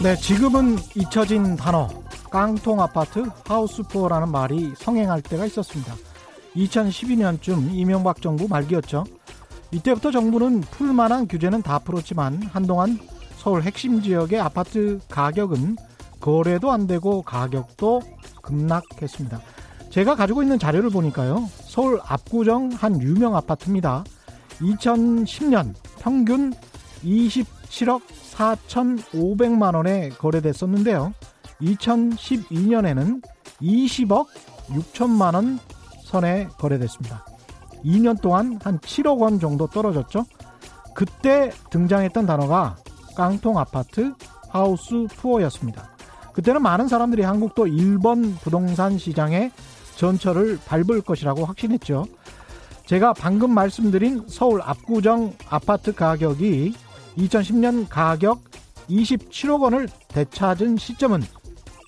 네, 지금은 잊혀진 단어 깡통 아파트 하우스푸어라는 말이 성행할 때가 있었습니다. 2012년쯤 이명박 정부 말기였죠. 이때부터 정부는 풀만한 규제는 다 풀었지만 한동안 서울 핵심 지역의 아파트 가격은 거래도 안 되고 가격도 급락했습니다. 제가 가지고 있는 자료를 보니까요. 서울 압구정 한 유명 아파트입니다. 2010년 평균 27억 4,500만 원에 거래됐었는데요. 2012년에는 20억 6천만 원 선에 거래됐습니다. 2년 동안 한 7억 원 정도 떨어졌죠. 그때 등장했던 단어가 깡통 아파트 하우스 푸어였습니다. 그때는 많은 사람들이 한국도 1번 부동산 시장의 전철을 밟을 것이라고 확신했죠. 제가 방금 말씀드린 서울 압구정 아파트 가격이 2010년 가격 27억 원을 되찾은 시점은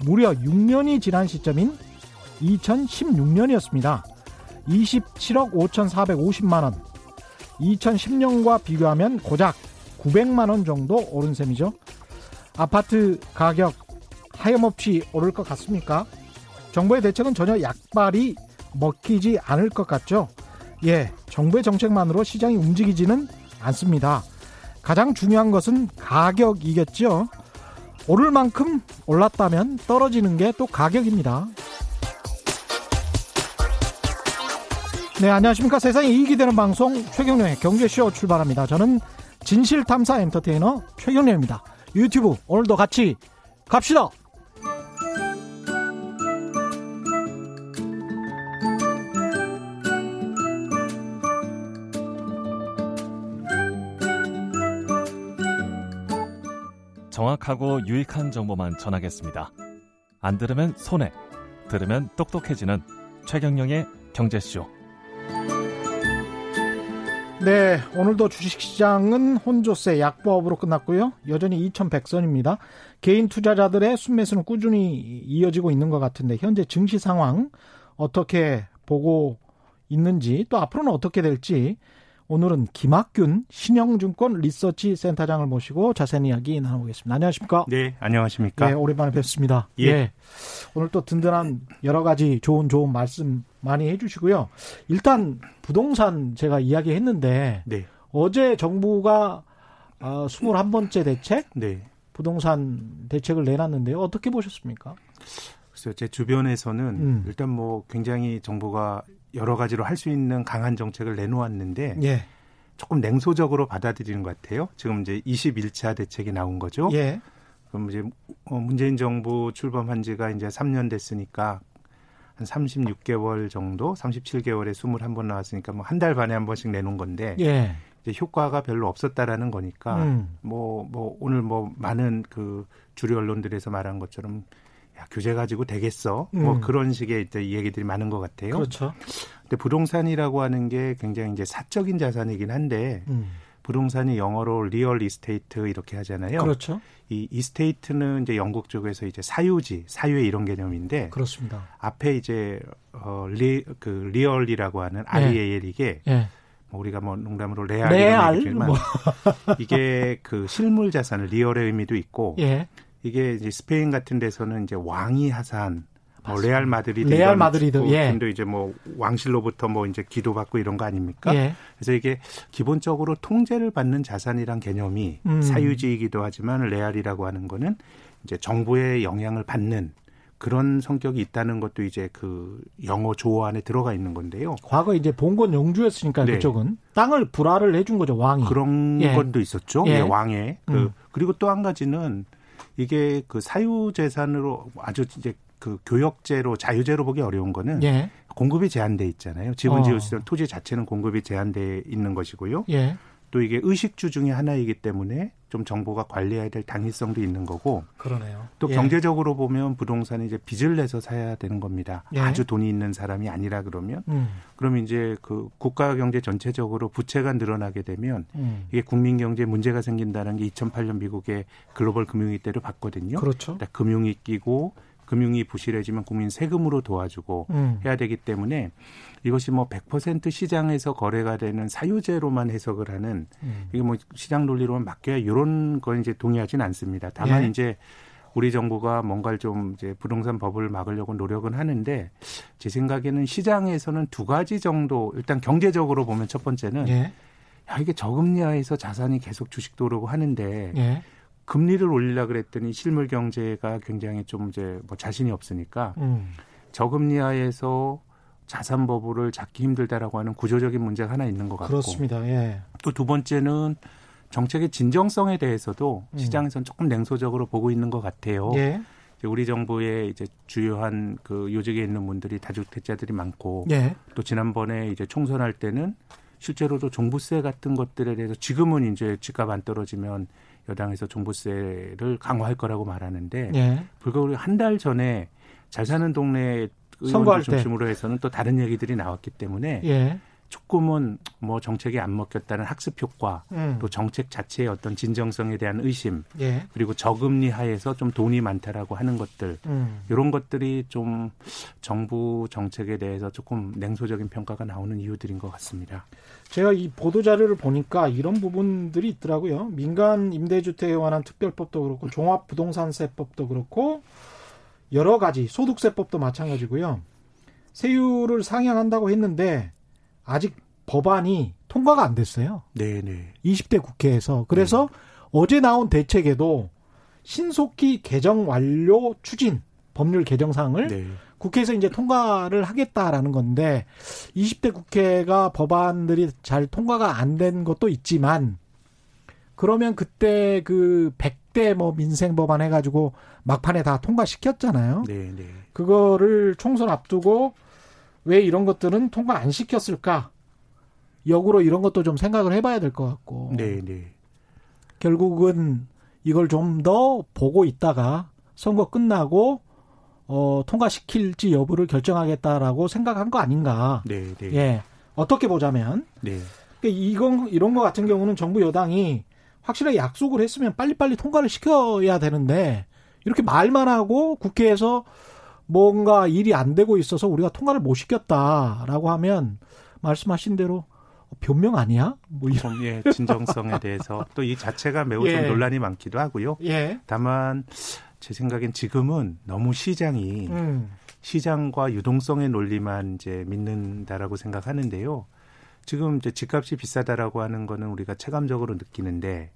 무려 6년이 지난 시점인 2016년이었습니다. 27억 5,450만 원. 2010년과 비교하면 고작 900만 원 정도 오른 셈이죠. 아파트 가격 하염없이 오를 것 같습니까? 정부의 대책은 전혀 약발이 먹히지 않을 것 같죠. 예, 정부의 정책만으로 시장이 움직이지는 않습니다. 가장 중요한 것은 가격이겠죠. 오를 만큼 올랐다면 떨어지는 게 또 가격입니다. 네, 안녕하십니까. 세상에 이익이 되는 방송 최경련의 경제쇼 출발합니다. 저는 진실탐사 엔터테이너 최경련입니다. 유튜브 오늘도 같이 갑시다. 정확하고 유익한 정보만 전하겠습니다. 안 들으면 손해, 들으면 똑똑해지는 최경영의 경제쇼. 네, 오늘도 주식시장은 혼조세 약보합으로 끝났고요. 여전히 2,100선입니다. 개인 투자자들의 순매수는 꾸준히 이어지고 있는 것 같은데 현재 증시 상황 어떻게 보고 있는지 또 앞으로는 어떻게 될지 오늘은 김학균 신영증권 리서치 센터장을 모시고 자세한 이야기 나눠보겠습니다. 안녕하십니까? 네, 안녕하십니까? 네, 오랜만에 뵙습니다. 예. 예. 오늘 또 든든한 여러 가지 좋은 좋은 말씀 많이 해주시고요. 일단 부동산 제가 이야기했는데 네. 어제 정부가 어, 21번째 대책, 네. 부동산 대책을 내놨는데요. 어떻게 보셨습니까? 글쎄요, 제 주변에서는 음. 일단 뭐 굉장히 정부가 여러 가지로 할 수 있는 강한 정책을 내놓았는데 예. 조금 냉소적으로 받아들이는 것 같아요. 지금 이제 21차 대책이 나온 거죠. 예. 그럼 이제 어, 문재인 정부 출범한 지가 이제 3년 됐으니까 한 36개월 정도, 37개월에 21번 나왔으니까 뭐 한 달 반에 한 번씩 내놓은 건데 예. 이제 효과가 별로 없었다라는 거니까 뭐뭐 음. 뭐, 뭐 오늘 뭐 많은 그 주류 언론들에서 말한 것처럼 야, 규제 가지고 되겠어? 뭐 음. 뭐 그런 식의 이제 얘기들이 많은 것 같아요. 그렇죠. 근데 부동산이라고 하는 게 굉장히 이제 사적인 자산이긴 한데 음. 부동산이 영어로 real estate 이렇게 하잖아요. 그렇죠. 이 estate는 이제 영국 쪽에서 이제 사유지, 사유의 이런 개념인데 그렇습니다. 앞에 이제 어리그 real이라고 하는 REAL 이게 네. 뭐 우리가 뭐 농담으로 레알 레알 얘기지만 뭐. 이게 그 실물 자산을 real의 의미도 있고 예. 이게 이제 스페인 같은 데서는 이제 왕이 하사한 뭐 레알 마드리드 레알 마드리드 예. 팀도 이제 뭐 왕실로부터 뭐 이제 기도받고 이런 거 아닙니까? 예. 그래서 이게 기본적으로 통제를 받는 자산이란 개념이 음. 사유지이기도 하지만 real이라고 하는 거는 이제 정부의 영향을 받는 그런 성격이 있다는 것도 이제 그 영어 조어 안에 들어가 있는 건데요. 과거 이제 봉건 영주였으니까 네. 그쪽은 땅을 불화를 해준 거죠 왕이. 그런 예. 것도 있었죠. 예. 예 왕의. 그 음. 그리고 또 한 가지는 이게 그 사유 재산으로 아주 이제 그 교역제로 자유제로 보기 어려운 거는 예. 공급이 제한돼 있잖아요. 지분 지을 수 있는 토지 자체는 공급이 제한돼 있는 것이고요. 예. 또 이게 의식주 중의 하나이기 때문에 좀 정부가 관리해야 될 당위성도 있는 거고. 그러네요. 또 예. 경제적으로 보면 부동산이 이제 빚을 내서 사야 되는 겁니다. 예. 아주 돈이 있는 사람이 아니라 그러면. 음. 그러면 이제 그 국가 경제 전체적으로 부채가 늘어나게 되면 음. 이게 국민 경제에 문제가 생긴다는 게 2008년 미국의 글로벌 금융위 때를 봤거든요. 그렇죠. 금융이 끼고 금융이 부실해지면 국민 세금으로 도와주고 음. 해야 되기 때문에 이것이 뭐 100% 시장에서 거래가 되는 사유제로만 해석을 하는 음. 이게 뭐 시장 논리로만 맡겨야 이런 건 이제 동의하지는 않습니다. 다만 예. 이제 우리 정부가 뭔가를 좀 이제 부동산 법을 막으려고 노력은 하는데 제 생각에는 시장에서는 두 가지 정도 일단 경제적으로 보면 첫 번째는 예. 야 이게 저금리하에서 자산이 계속 주식도 오르고 하는데 예. 금리를 올리려 그랬더니 실물 경제가 굉장히 좀 이제 뭐 자신이 없으니까 음. 저금리 하에서 자산 버블을 잡기 힘들다라고 하는 구조적인 문제가 하나 있는 것 같고 그렇습니다. 예. 또 두 번째는 정책의 진정성에 대해서도 음. 시장에서는 조금 냉소적으로 보고 있는 것 같아요. 예. 우리 정부의 이제 주요한 그 요직에 있는 분들이 다주택자들이 많고 예. 또 지난번에 이제 총선할 때는 실제로도 종부세 같은 것들에 대해서 지금은 이제 집값 안 떨어지면 여당에서 종부세를 강화할 거라고 말하는데 예. 불과 한달 전에 잘 사는 동네 의원들 중심으로 해서는 또 다른 얘기들이 나왔기 때문에 예. 조금은 뭐 정책이 안 먹혔다는 학습 효과 음. 또 정책 자체의 어떤 진정성에 대한 의심 예. 그리고 저금리 하에서 좀 돈이 많다라고 하는 것들 음. 이런 것들이 좀 정부 정책에 대해서 조금 냉소적인 평가가 나오는 이유들인 것 같습니다. 제가 이 보도 자료를 보니까 이런 부분들이 있더라고요. 민간 임대주택에 관한 특별법도 그렇고 종합부동산세법도 그렇고 여러 가지 소득세법도 마찬가지고요. 세율을 상향한다고 했는데 아직 법안이 통과가 안 됐어요. 네네. 20대 국회에서. 그래서 네. 어제 나온 대책에도 신속히 개정 완료 추진 법률 개정상을 네. 국회에서 이제 통과를 하겠다라는 건데 20대 국회가 법안들이 잘 통과가 안 된 것도 있지만 그러면 그때 그 100대 뭐 민생 법안 해가지고 막판에 다 통과시켰잖아요. 네, 네. 그거를 총선 앞두고 왜 이런 것들은 통과 안 시켰을까? 역으로 이런 것도 좀 생각을 해봐야 될 것 같고. 네, 네. 결국은 이걸 좀 더 보고 있다가 선거 끝나고 어, 통과시킬지 여부를 결정하겠다라고 생각한 거 아닌가. 네, 네. 예. 어떻게 보자면. 네. 그러니까 이건, 이런 거 같은 경우는 정부 여당이 확실하게 약속을 했으면 빨리빨리 통과를 시켜야 되는데 이렇게 말만 하고 국회에서 뭔가 일이 안 되고 있어서 우리가 통과를 못 시켰다라고 하면 말씀하신 대로 변명 아니야? 뭐 이런 예, 진정성에 대해서 또 이 자체가 매우 예. 좀 논란이 많기도 하고요. 예. 다만 제 생각엔 지금은 너무 시장이 음. 시장과 유동성의 논리만 이제 믿는다라고 생각하는데요. 지금 이제 집값이 비싸다라고 하는 거는 우리가 체감적으로 느끼는데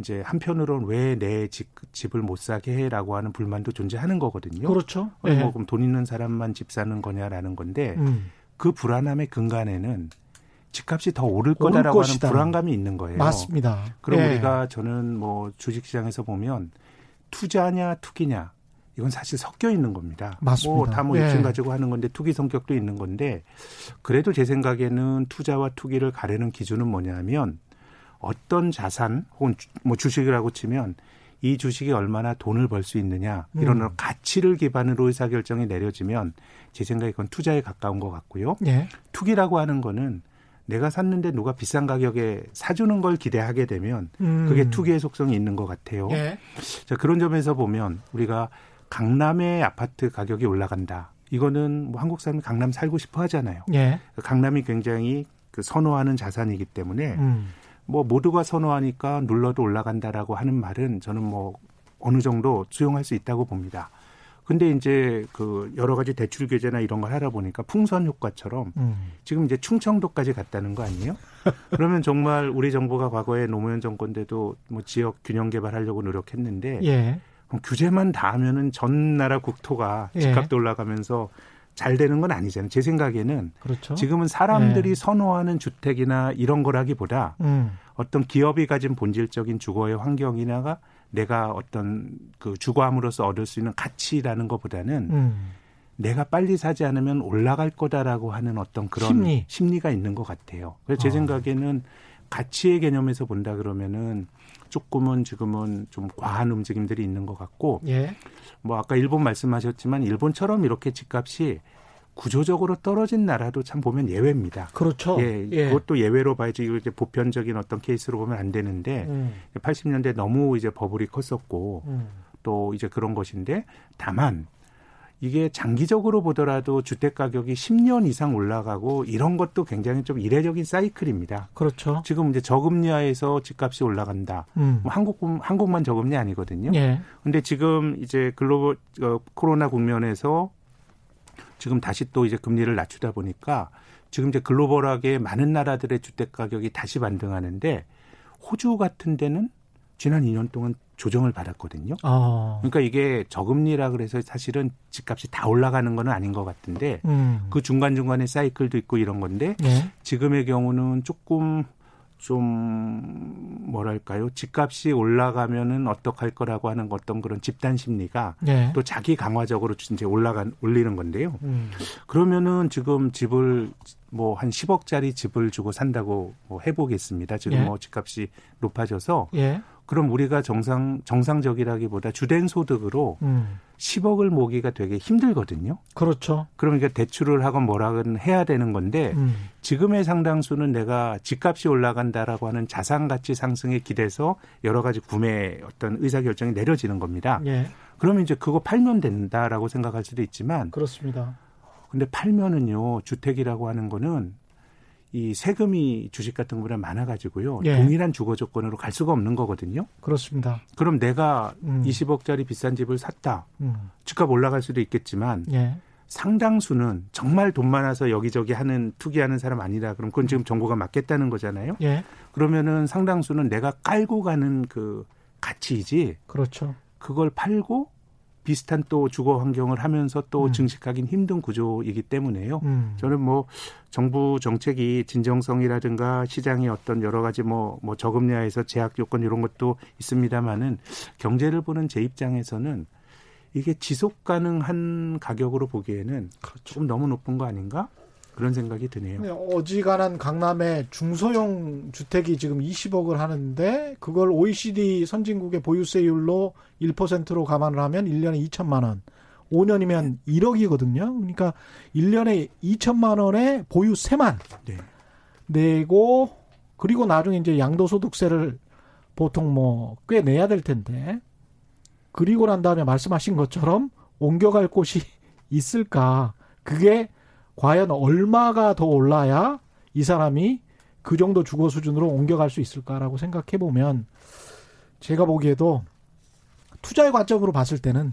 이제 한편으로는 왜내 집을 못 사게 해라고 하는 불만도 존재하는 거거든요. 그렇죠. 어, 네. 뭐 그럼 돈 있는 사람만 집 사는 거냐라는 건데 음. 그 불안함의 근간에는 집값이 더 오를 거다라고 하는 불안감이 있는 거예요. 맞습니다. 그럼 네. 우리가 저는 뭐 주식시장에서 보면 투자냐 투기냐 이건 사실 섞여 있는 겁니다. 맞습니다. 뭐 다뭐 입증 예. 가지고 하는 건데 투기 성격도 있는 건데 그래도 제 생각에는 투자와 투기를 가르는 기준은 뭐냐면 어떤 자산 혹은 뭐 주식이라고 치면 이 주식이 얼마나 돈을 벌 수 있느냐 이런 음. 가치를 기반으로 의사 결정이 내려지면 제 생각에 그건 투자에 가까운 것 같고요. 예. 투기라고 하는 거는 내가 샀는데 누가 비싼 가격에 사주는 걸 기대하게 되면 음. 그게 투기의 속성이 있는 것 같아요. 예. 자 그런 점에서 보면 우리가 강남의 아파트 가격이 올라간다. 이거는 뭐 한국 사람이 강남 살고 싶어 하잖아요. 예. 강남이 굉장히 그 선호하는 자산이기 때문에 음. 뭐 모두가 선호하니까 눌러도 올라간다라고 하는 말은 저는 뭐 어느 정도 수용할 수 있다고 봅니다. 근데 이제 그 여러 가지 대출 규제나 이런 걸 하다 보니까 풍선 효과처럼 음. 지금 이제 충청도까지 갔다는 거 아니에요? 그러면 정말 우리 정부가 과거에 노무현 정권 때도 뭐 지역 균형 개발하려고 노력했는데 예. 그럼 규제만 다 하면은 전 나라 국토가 예. 집값도 예. 올라가면서 잘 되는 건 아니잖아요. 제 생각에는 그렇죠. 지금은 사람들이 예. 선호하는 주택이나 이런 거라기보다 음. 어떤 기업이 가진 본질적인 주거의 환경이나가 내가 어떤 그 주거함으로써 얻을 수 있는 가치라는 것보다는 음. 내가 빨리 사지 않으면 올라갈 거다라고 하는 어떤 그런 심리. 심리가 있는 것 같아요. 그래서 제 어. 생각에는 가치의 개념에서 본다 그러면은 조금은 지금은 좀 과한 움직임들이 있는 것 같고 예. 뭐 아까 일본 말씀하셨지만 일본처럼 이렇게 집값이 구조적으로 떨어진 나라도 참 보면 예외입니다. 그렇죠. 예, 예. 그것도 예외로 봐야지 이제 보편적인 어떤 케이스로 보면 안 되는데 음. 80년대 너무 이제 버블이 컸었고 음. 또 이제 그런 것인데 다만 이게 장기적으로 보더라도 주택 가격이 10년 이상 올라가고 이런 것도 굉장히 좀 이례적인 사이클입니다. 그렇죠. 지금 이제 저금리하에서 집값이 올라간다. 음. 뭐 한국 한국만 저금리 아니거든요. 예. 근데 지금 이제 글로벌 어, 코로나 국면에서 지금 다시 또 이제 금리를 낮추다 보니까 지금 이제 글로벌하게 많은 나라들의 주택 가격이 다시 반등하는데 호주 같은 데는 지난 2년 동안 조정을 받았거든요. 아. 그러니까 이게 저금리라 그래서 사실은 집값이 다 올라가는 건 아닌 것 같은데 음. 그 중간 중간에 사이클도 있고 이런 건데 네. 지금의 경우는 조금 좀 뭐랄까요 집값이 올라가면은 어떡할 거라고 하는 어떤 그런 집단 심리가 네. 또 자기 강화적으로 이제 올라간 올리는 건데요. 음. 그러면은 지금 집을 뭐 한 10억짜리 집을 주고 산다고 뭐 해보겠습니다. 지금 예. 뭐 집값이 높아져서 예. 그럼 우리가 정상 정상적이라기보다 주된 소득으로 음. 10억을 모기가 되게 힘들거든요. 그렇죠. 그러니까 대출을 하건 뭐라건 해야 되는 건데 음. 지금의 상당수는 내가 집값이 올라간다라고 하는 자산 가치 상승에 기대서 여러 가지 구매 어떤 의사 결정이 내려지는 겁니다. 예. 그러면 이제 그거 팔면 된다라고 생각할 수도 있지만 그렇습니다. 근데 팔면은요 주택이라고 하는 거는 이 세금이 주식 같은 거보다 많아가지고요. 예. 동일한 주거 조건으로 갈 수가 없는 거거든요. 그렇습니다. 그럼 내가 음. 20억짜리 비싼 집을 샀다. 음. 집값 올라갈 수도 있겠지만 예. 상당수는 정말 돈 많아서 여기저기 하는 투기하는 사람 아니다. 그럼 그건 지금 정부가 맞겠다는 거잖아요. 예. 그러면은 상당수는 내가 깔고 가는 그 가치이지. 그렇죠. 그걸 팔고 비슷한 또 주거 환경을 하면서 또 음. 증식하기는 힘든 구조이기 때문에요. 음. 저는 뭐 정부 정책이 진정성이라든가 시장의 어떤 여러 가지 뭐, 뭐 저금리하에서 제약 요건 이런 것도 있습니다만은 경제를 보는 제 입장에서는 이게 지속 가능한 가격으로 보기에는 그렇죠. 좀 너무 높은 거 아닌가? 그런 생각이 드네요. 네, 어지간한 강남의 중소형 주택이 지금 20억을 하는데 그걸 OECD 선진국의 보유세율로 1%로 감안을 하면 1년에 2천만 원. 5년이면 1억이거든요. 그러니까 1년에 2천만 원의 보유세만 네. 내고 그리고 나중에 이제 양도소득세를 보통 뭐 꽤 내야 될 텐데 그리고 난 다음에 말씀하신 것처럼 옮겨갈 곳이 있을까? 그게 과연 얼마가 더 올라야 이 사람이 그 정도 주거 수준으로 옮겨갈 수 있을까라고 생각해 보면 제가 보기에도 투자의 관점으로 봤을 때는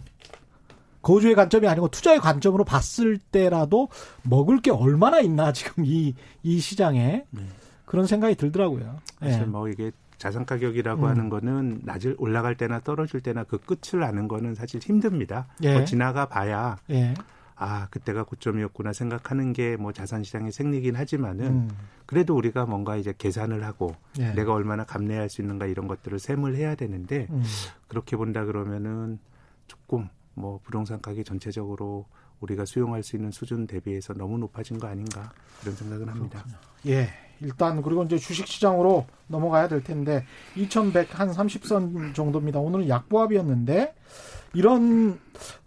거주의 관점이 아니고 투자의 관점으로 봤을 때라도 먹을 게 얼마나 있나 지금 이 이 시장에 네. 그런 생각이 들더라고요. 사실 네. 뭐 이게 자산 가격이라고 음. 하는 거는 낮을 올라갈 때나 떨어질 때나 그 끝을 아는 거는 사실 힘듭니다. 예. 뭐 지나가 봐야 예. 아 그때가 고점이었구나 생각하는 게 뭐 자산시장의 생리긴 하지만은 음. 그래도 우리가 뭔가 이제 계산을 하고 예. 내가 얼마나 감내할 수 있는가 이런 것들을 셈을 해야 되는데 음. 그렇게 본다 그러면은 조금 뭐 부동산 가격 전체적으로 우리가 수용할 수 있는 수준 대비해서 너무 높아진 거 아닌가 그런 생각은 합니다. 그렇군요. 예. 일단 그리고 이제 주식 시장으로 넘어가야 될 텐데 2100한 30선 정도입니다. 오늘은 약보합이었는데 이런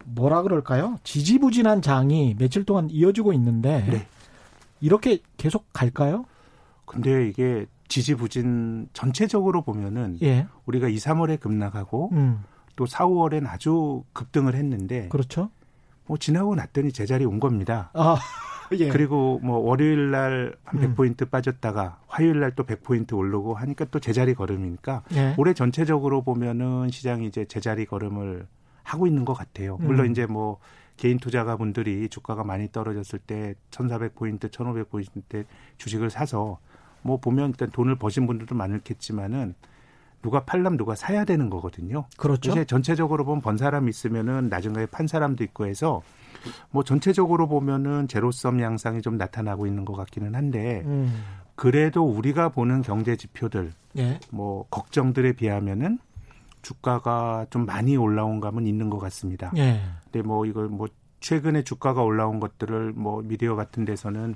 뭐라 그럴까요? 지지부진한 장이 며칠 동안 이어지고 있는데 네. 이렇게 계속 갈까요? 근데 이게 지지부진 전체적으로 보면은 예. 우리가 2, 3월에 급락하고 음. 또 4, 5월엔 아주 급등을 했는데 그렇죠. 뭐 지나고 났더니 제자리 온 겁니다. 아. 예. 그리고 뭐 월요일 날한 100포인트 음. 빠졌다가 화요일 날 또 100포인트 오르고 하니까 또 제자리 걸음이니까 예. 올해 전체적으로 보면은 시장이 이제 제자리 걸음을 하고 있는 것 같아요. 물론 음. 이제 뭐 개인 투자가 분들이 주가가 많이 떨어졌을 때 1,400포인트, 1,500포인트 주식을 사서 뭐 보면 일단 돈을 버신 분들도 많겠지만은 누가 팔람 누가 사야 되는 거거든요. 그렇죠. 이제 전체적으로 보면 번 사람 있으면은 나중에 판 사람도 있고 해서 뭐 전체적으로 보면은 제로섬 양상이 좀 나타나고 있는 것 같기는 한데 음. 그래도 우리가 보는 경제 지표들 예. 뭐 걱정들에 비하면은 주가가 좀 많이 올라온 감은 있는 것 같습니다. 예. 근데 뭐 이걸 뭐 최근에 주가가 올라온 것들을 뭐 미디어 같은 데서는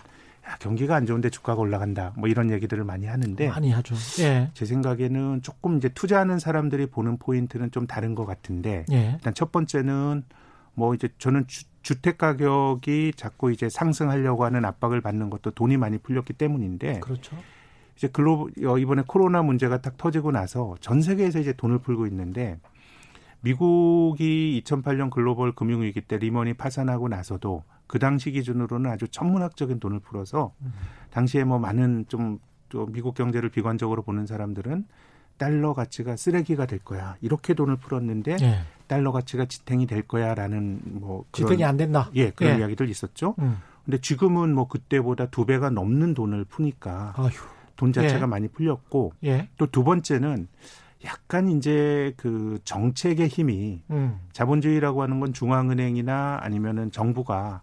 야, 경기가 안 좋은데 주가가 올라간다. 뭐 이런 얘기들을 많이 하는데 많이 하죠. 예. 제 생각에는 조금 이제 투자하는 사람들이 보는 포인트는 좀 다른 것 같은데 예. 일단 첫 번째는 뭐 이제 저는 주, 주택 가격이 자꾸 이제 상승하려고 하는 압박을 받는 것도 돈이 많이 풀렸기 때문인데 그렇죠. 이제 글로 어, 이번에 코로나 문제가 딱 터지고 나서 전 세계에서 이제 돈을 풀고 있는데 미국이 2008년 글로벌 금융위기 때 리먼이 파산하고 나서도 그 당시 기준으로는 아주 천문학적인 돈을 풀어서 당시에 뭐 많은 좀, 좀 미국 경제를 비관적으로 보는 사람들은 달러 가치가 쓰레기가 될 거야. 이렇게 돈을 풀었는데 예. 달러 가치가 지탱이 될 거야라는 뭐 그런, 지탱이 안 된다. 예, 그런 예. 이야기들 있었죠. 음. 근데 지금은 뭐 그때보다 두 배가 넘는 돈을 푸니까 아휴. 돈 자체가 예. 많이 풀렸고 예. 또두 번째는 약간 이제 그 정책의 힘이 음. 자본주의라고 하는 건 중앙은행이나 아니면은 정부가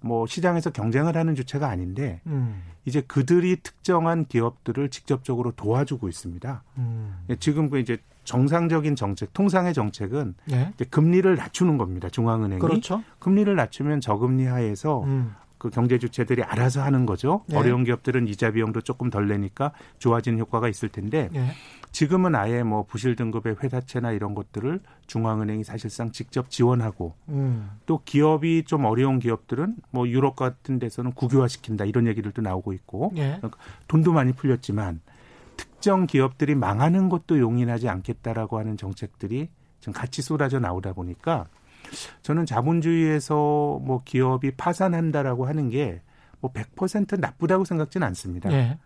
뭐 시장에서 경쟁을 하는 주체가 아닌데 음. 이제 그들이 특정한 기업들을 직접적으로 도와주고 있습니다. 음. 예, 지금 그 이제 정상적인 정책, 통상의 정책은 예? 금리를 낮추는 겁니다. 중앙은행이 그렇죠. 금리를 낮추면 저금리 하에서 음. 그 경제 주체들이 알아서 하는 거죠. 예. 어려운 기업들은 이자 비용도 조금 덜 내니까 좋아지는 효과가 있을 텐데 예. 지금은 아예 뭐 부실 등급의 회사채나 이런 것들을 중앙은행이 사실상 직접 지원하고 음. 또 기업이 좀 어려운 기업들은 뭐 유럽 같은 데서는 국유화 시킨다 이런 얘기들도 나오고 있고 예. 그러니까 돈도 많이 풀렸지만 특정 기업들이 망하는 것도 용인하지 않겠다라고 하는 정책들이 지금 같이 쏟아져 나오다 보니까 저는 자본주의에서 뭐 기업이 파산한다라고 하는 게 뭐 100% 나쁘다고 생각지는 않습니다. 예.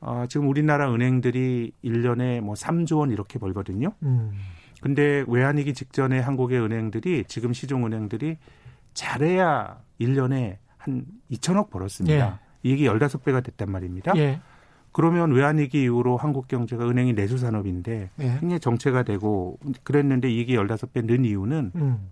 어, 지금 우리나라 은행들이 1년에 뭐 3조 원 이렇게 벌거든요. 음. 근데 외환위기 직전에 한국의 은행들이 지금 시중 은행들이 잘해야 1년에 한 2천억 벌었습니다. 예. 이익이 15배가 됐단 말입니다. 예. 그러면 외환위기 이후로 한국 경제가 은행이 내수 산업인데 예. 굉장히 정체가 되고 그랬는데 이익이 15배 는 이유는 음.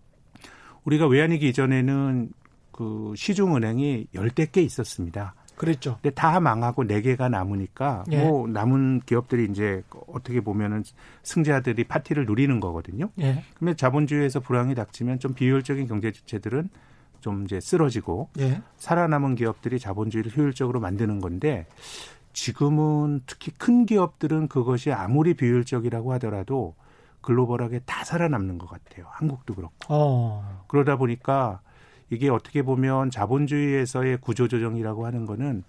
우리가 외환위기 이전에는 그 시중은행이 열대 개 있었습니다. 그랬죠. 근데 다 망하고 네 개가 남으니까 예. 뭐 남은 기업들이 이제 어떻게 보면은 승자들이 파티를 누리는 거거든요. 예. 그러면 자본주의에서 불황이 닥치면 좀 비효율적인 경제 주체들은 좀 이제 쓰러지고 예. 살아남은 기업들이 자본주의를 효율적으로 만드는 건데 지금은 특히 큰 기업들은 그것이 아무리 비효율적이라고 하더라도 글로벌하게 다 살아남는 것 같아요. 한국도 그렇고. 어. 그러다 보니까 이게 어떻게 보면 자본주의에서의 구조조정이라고 하는 거는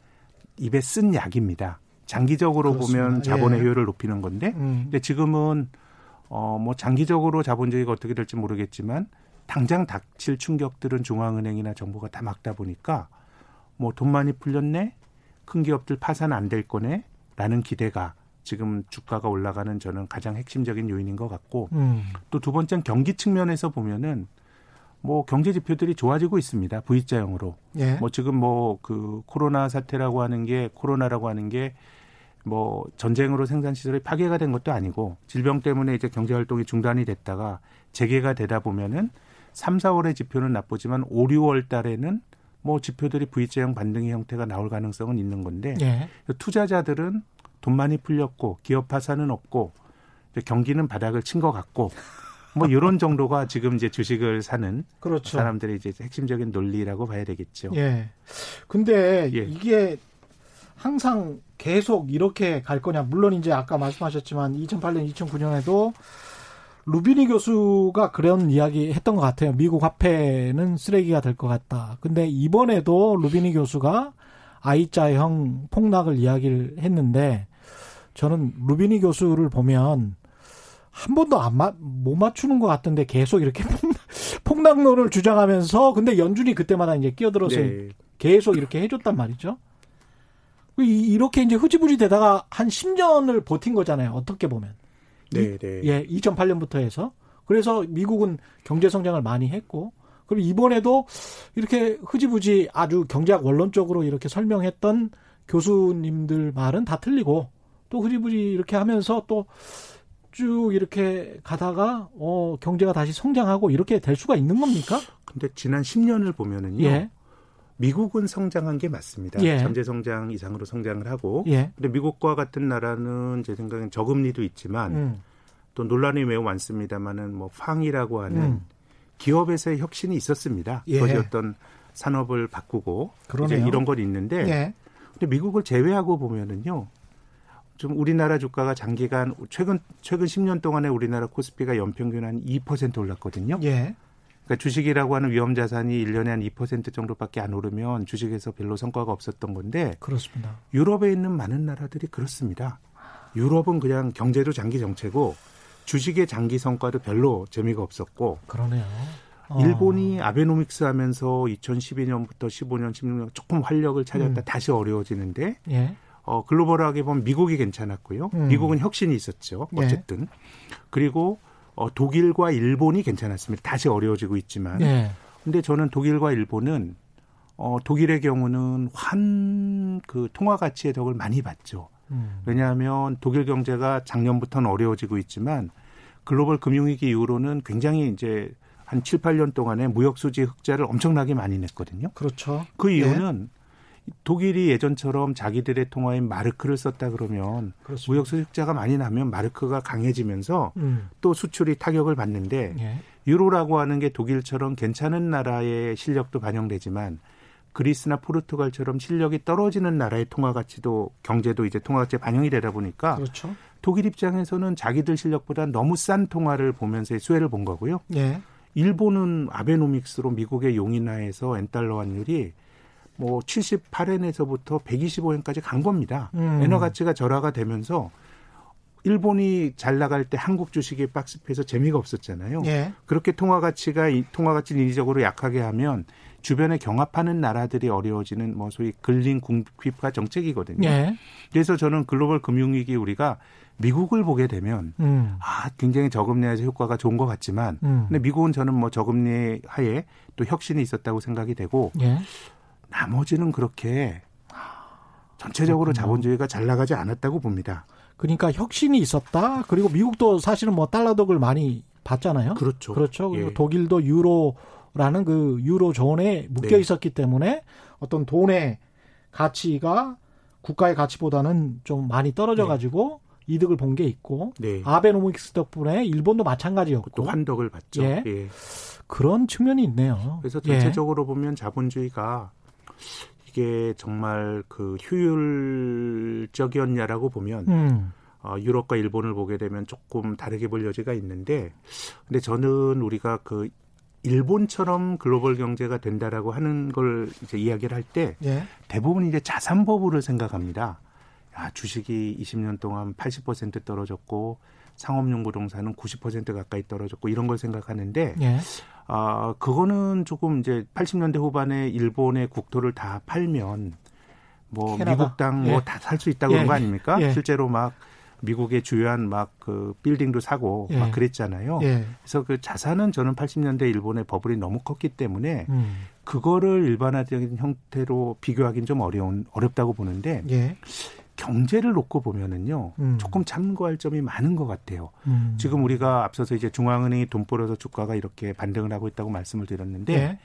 입에 쓴 약입니다. 장기적으로 그렇습니다. 보면 자본의 예. 효율을 높이는 건데, 음. 근데 지금은 어 뭐 장기적으로 자본주의가 어떻게 될지 모르겠지만 당장 닥칠 충격들은 중앙은행이나 정부가 다 막다 보니까 뭐 돈 많이 풀렸네, 큰 기업들 파산 안 될 거네, 라는 기대가 지금 주가가 올라가는 저는 가장 핵심적인 요인인 것 같고 음. 또두 번째는 경기 측면에서 보면은 뭐 경제 지표들이 좋아지고 있습니다. V자형으로. 예. 뭐 지금 뭐 그 코로나 사태라고 하는 게 코로나라고 하는 게 뭐 전쟁으로 생산 시설이 파괴가 된 것도 아니고 질병 때문에 이제 경제 활동이 중단이 됐다가 재개가 되다 보면은 3, 4월의 지표는 나쁘지만 5, 6월 달에는 뭐 지표들이 V자형 반등의 형태가 나올 가능성은 있는 건데 예. 투자자들은 돈 많이 풀렸고 기업 파산은 없고 경기는 바닥을 친 것 같고 뭐 이런 정도가 지금 이제 주식을 사는 그렇죠. 사람들의 이제 핵심적인 논리라고 봐야 되겠죠. 예. 근데 예. 이게 항상 계속 이렇게 갈 거냐? 물론 이제 아까 말씀하셨지만 2008년, 2009년에도 루비니 교수가 그런 이야기 했던 것 같아요. 미국 화폐는 쓰레기가 될 것 같다. 근데 이번에도 루비니 교수가 I자형 폭락을 이야기를 했는데 저는 루비니 교수를 보면 한 번도 안 맞, 못 맞추는 것 같은데 계속 이렇게 폭락, 론을 주장하면서 근데 연준이 그때마다 이제 끼어들어서 네. 계속 이렇게 해줬단 말이죠. 이렇게 이제 흐지부지 되다가 한 10년을 버틴 거잖아요. 어떻게 보면. 네, 네. 예, 2008년부터 해서. 그래서 미국은 경제 성장을 많이 했고, 그리고 이번에도 이렇게 흐지부지 아주 경제학 원론적으로 이렇게 설명했던 교수님들 말은 다 틀리고, 또 흐지부지 이렇게 하면서 또 쭉 이렇게 가다가 어 경제가 다시 성장하고 이렇게 될 수가 있는 겁니까? 근데 지난 10년을 보면은요. 예. 미국은 성장한 게 맞습니다. 예. 잠재 성장 이상으로 성장을 하고. 예. 근데 미국과 같은 나라는 제 생각엔 저금리도 있지만 음. 또 논란이 매우 많습니다만은 뭐 팡이라고 하는 음. 기업에서의 혁신이 있었습니다. 예. 그것이 어떤 산업을 바꾸고 그러네요. 이제 이런 건 있는데 예. 근데 미국을 제외하고 보면은요. 좀 우리나라 주가가 장기간 최근 최근 10년 동안에 우리나라 코스피가 연평균 한 2% 올랐거든요. 예. 그러니까 주식이라고 하는 위험 자산이 1년에 한 2% 정도밖에 안 오르면 주식에서 별로 성과가 없었던 건데 그렇습니다. 유럽에 있는 많은 나라들이 그렇습니다. 유럽은 그냥 경제도 장기 정체고 주식의 장기 성과도 별로 재미가 없었고 그러네요. 어. 일본이 아베노믹스 하면서 2012년부터 15년, 16년 조금 활력을 찾았다 음. 다시 어려워지는데 예. 어, 글로벌하게 보면 미국이 괜찮았고요. 음. 미국은 혁신이 있었죠. 예. 어쨌든. 예. 그리고 어, 독일과 일본이 괜찮았습니다. 다시 어려워지고 있지만. 예. 근데 저는 독일과 일본은 어, 독일의 경우는 환 그 통화 가치의 덕을 많이 봤죠. 음. 왜냐하면 독일 경제가 작년부터는 어려워지고 있지만 글로벌 금융위기 이후로는 굉장히 이제 한 7, 8년 동안에 무역 수지 흑자를 엄청나게 많이 냈거든요. 그렇죠. 그 이유는 네. 독일이 예전처럼 자기들의 통화인 마르크를 썼다 그러면 그렇습니다. 무역 흑자가 많이 나면 마르크가 강해지면서 음. 또 수출이 타격을 받는데 네. 유로라고 하는 게 독일처럼 괜찮은 나라의 실력도 반영되지만 그리스나 포르투갈처럼 실력이 떨어지는 나라의 통화 가치도 경제도 이제 통화 가치에 반영이 되다 보니까 그렇죠. 독일 입장에서는 자기들 실력보다 너무 싼 통화를 보면서 수혜를 본 거고요. 예. 일본은 아베노믹스로 미국의 용인화에서 엔달러 환율이 뭐 78엔에서부터 125엔까지 간 겁니다. 음. 엔화 가치가 절하가 되면서 일본이 잘 나갈 때 한국 주식이 박스피해서 재미가 없었잖아요. 예. 그렇게 통화 가치가 통화 가치를 인위적으로 약하게 하면 주변에 경합하는 나라들이 어려워지는 뭐 소위 근린 궁핍화 정책이거든요. 예. 그래서 저는 글로벌 금융위기 우리가 미국을 보게 되면 음. 아 굉장히 저금리 하에서 효과가 좋은 것 같지만 음. 근데 미국은 저는 뭐 저금리 하에 또 혁신이 있었다고 생각이 되고 예. 나머지는 그렇게 전체적으로 그렇구나. 자본주의가 잘 나가지 않았다고 봅니다. 그러니까 혁신이 있었다. 그리고 미국도 사실은 뭐 달러 덕을 많이 봤잖아요. 그렇죠. 그렇죠. 그리고 예. 독일도 유로라는 그 유로 존에 묶여 네. 있었기 때문에 어떤 돈의 가치가 국가의 가치보다는 좀 많이 떨어져 가지고 네. 이득을 본 게 있고 네. 아베노믹스 덕분에 일본도 마찬가지였고 또 환덕을 봤죠. 예. 예. 그런 측면이 있네요. 그래서 전체적으로 예. 보면 자본주의가 이게 정말 그 효율적이었냐라고 보면 음. 어, 유럽과 일본을 보게 되면 조금 다르게 볼 여지가 있는데 근데 저는 우리가 그 일본처럼 글로벌 경제가 된다라고 하는 걸 이제 이야기를 할때 예. 대부분 이제 자산 버블을 생각합니다. 야, 주식이 20년 동안 80% 떨어졌고 상업용 부동산은 90% 가까이 떨어졌고 이런 걸 생각하는데 예. 아, 그거는 조금 이제 80년대 후반에 일본의 국토를 다 팔면 뭐 캐나다? 미국 땅 뭐 다살 예. 수 있다 그런 예. 거 아닙니까? 예. 실제로 막 미국의 주요한 막 그 빌딩도 사고 예. 막 그랬잖아요. 예. 그래서 그 자산은 저는 80년대 일본의 버블이 너무 컸기 때문에 음. 그거를 일반화적인 형태로 비교하기는 좀 어려운 어렵다고 보는데 예. 경제를 놓고 보면은요 음. 조금 참고할 점이 많은 것 같아요. 음. 지금 우리가 앞서서 이제 중앙은행이 돈 벌어서 주가가 이렇게 반등을 하고 있다고 말씀을 드렸는데 네.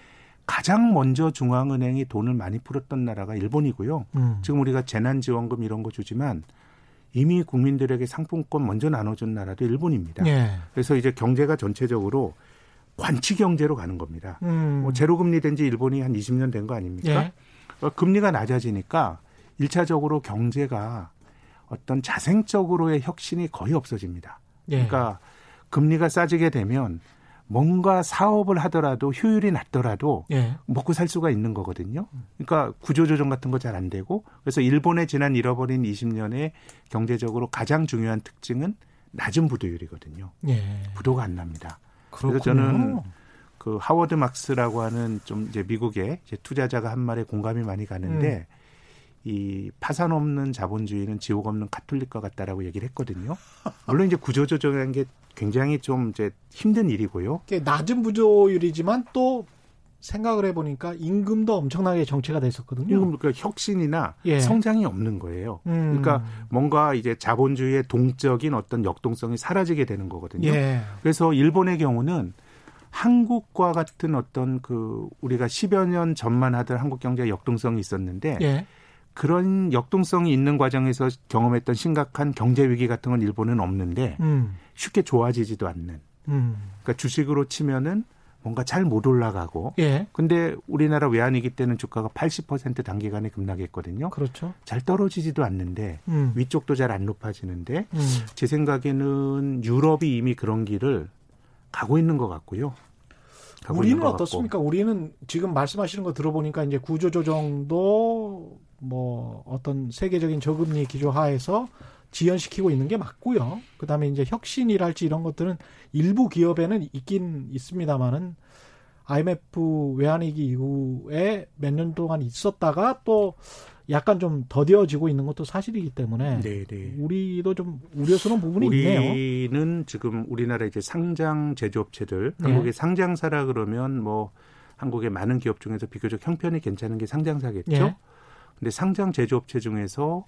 가장 먼저 중앙은행이 돈을 많이 풀었던 나라가 일본이고요. 음. 지금 우리가 재난지원금 이런 거 주지만 이미 국민들에게 상품권 먼저 나눠준 나라도 일본입니다. 네. 그래서 이제 경제가 전체적으로 관치 경제로 가는 겁니다. 음. 뭐 제로금리 된 지 일본이 한 20년 된 거 아닙니까? 네. 금리가 낮아지니까 일차적으로 경제가 어떤 자생적으로의 혁신이 거의 없어집니다. 예. 그러니까 금리가 싸지게 되면 뭔가 사업을 하더라도 효율이 낮더라도 예. 먹고 살 수가 있는 거거든요. 그러니까 구조조정 같은 거 잘 안 되고 그래서 일본의 지난 잃어버린 20년의 경제적으로 가장 중요한 특징은 낮은 부도율이거든요. 예. 부도가 안 납니다. 그렇군요. 그래서 저는 그 하워드 막스라고 하는 좀 이제 미국의 이제 투자자가 한 말에 공감이 많이 가는데 음. 이 파산 없는 자본주의는 지옥 없는 카톨릭과 같다라고 얘기를 했거든요. 물론 이제 구조조정이라는 게 굉장히 좀 이제 힘든 일이고요. 낮은 부조율이지만 또 생각을 해보니까 임금도 엄청나게 정체가 됐었거든요. 임금 그러니까 혁신이나 예. 성장이 없는 거예요. 음. 그러니까 뭔가 이제 자본주의의 동적인 어떤 역동성이 사라지게 되는 거거든요. 예. 그래서 일본의 경우는 한국과 같은 어떤 그 우리가 10여 년 전만 하던 한국 경제의 역동성이 있었는데 예. 그런 역동성이 있는 과정에서 경험했던 심각한 경제 위기 같은 건 일본은 없는데 음. 쉽게 좋아지지도 않는. 음. 그러니까 주식으로 치면은 뭔가 잘 못 올라가고. 예. 근데 우리나라 외환위기 때는 주가가 80% 단기간에 급락했거든요. 그렇죠. 잘 떨어지지도 않는데 음. 위쪽도 잘 안 높아지는데 음. 제 생각에는 유럽이 이미 그런 길을 가고 있는 것 같고요. 우리는 어떻습니까? 우리는 지금 말씀하시는 거 들어보니까 이제 구조조정도 뭐 어떤 세계적인 저금리 기조 하에서 지연시키고 있는 게 맞고요. 그다음에 이제 혁신이랄지 이런 것들은 일부 기업에는 있긴 있습니다만은 IMF 외환위기 이후에 몇 년 동안 있었다가 또 약간 좀 더뎌지고 있는 것도 사실이기 때문에 네네. 네. 우리도 좀 우려스러운 부분이 우리는 있네요. 우리는 지금 우리나라 이제 상장 제조업체들 네. 한국의 상장사라 그러면 뭐 한국의 많은 기업 중에서 비교적 형편이 괜찮은 게 상장사겠죠. 네. 근데 상장 제조업체 중에서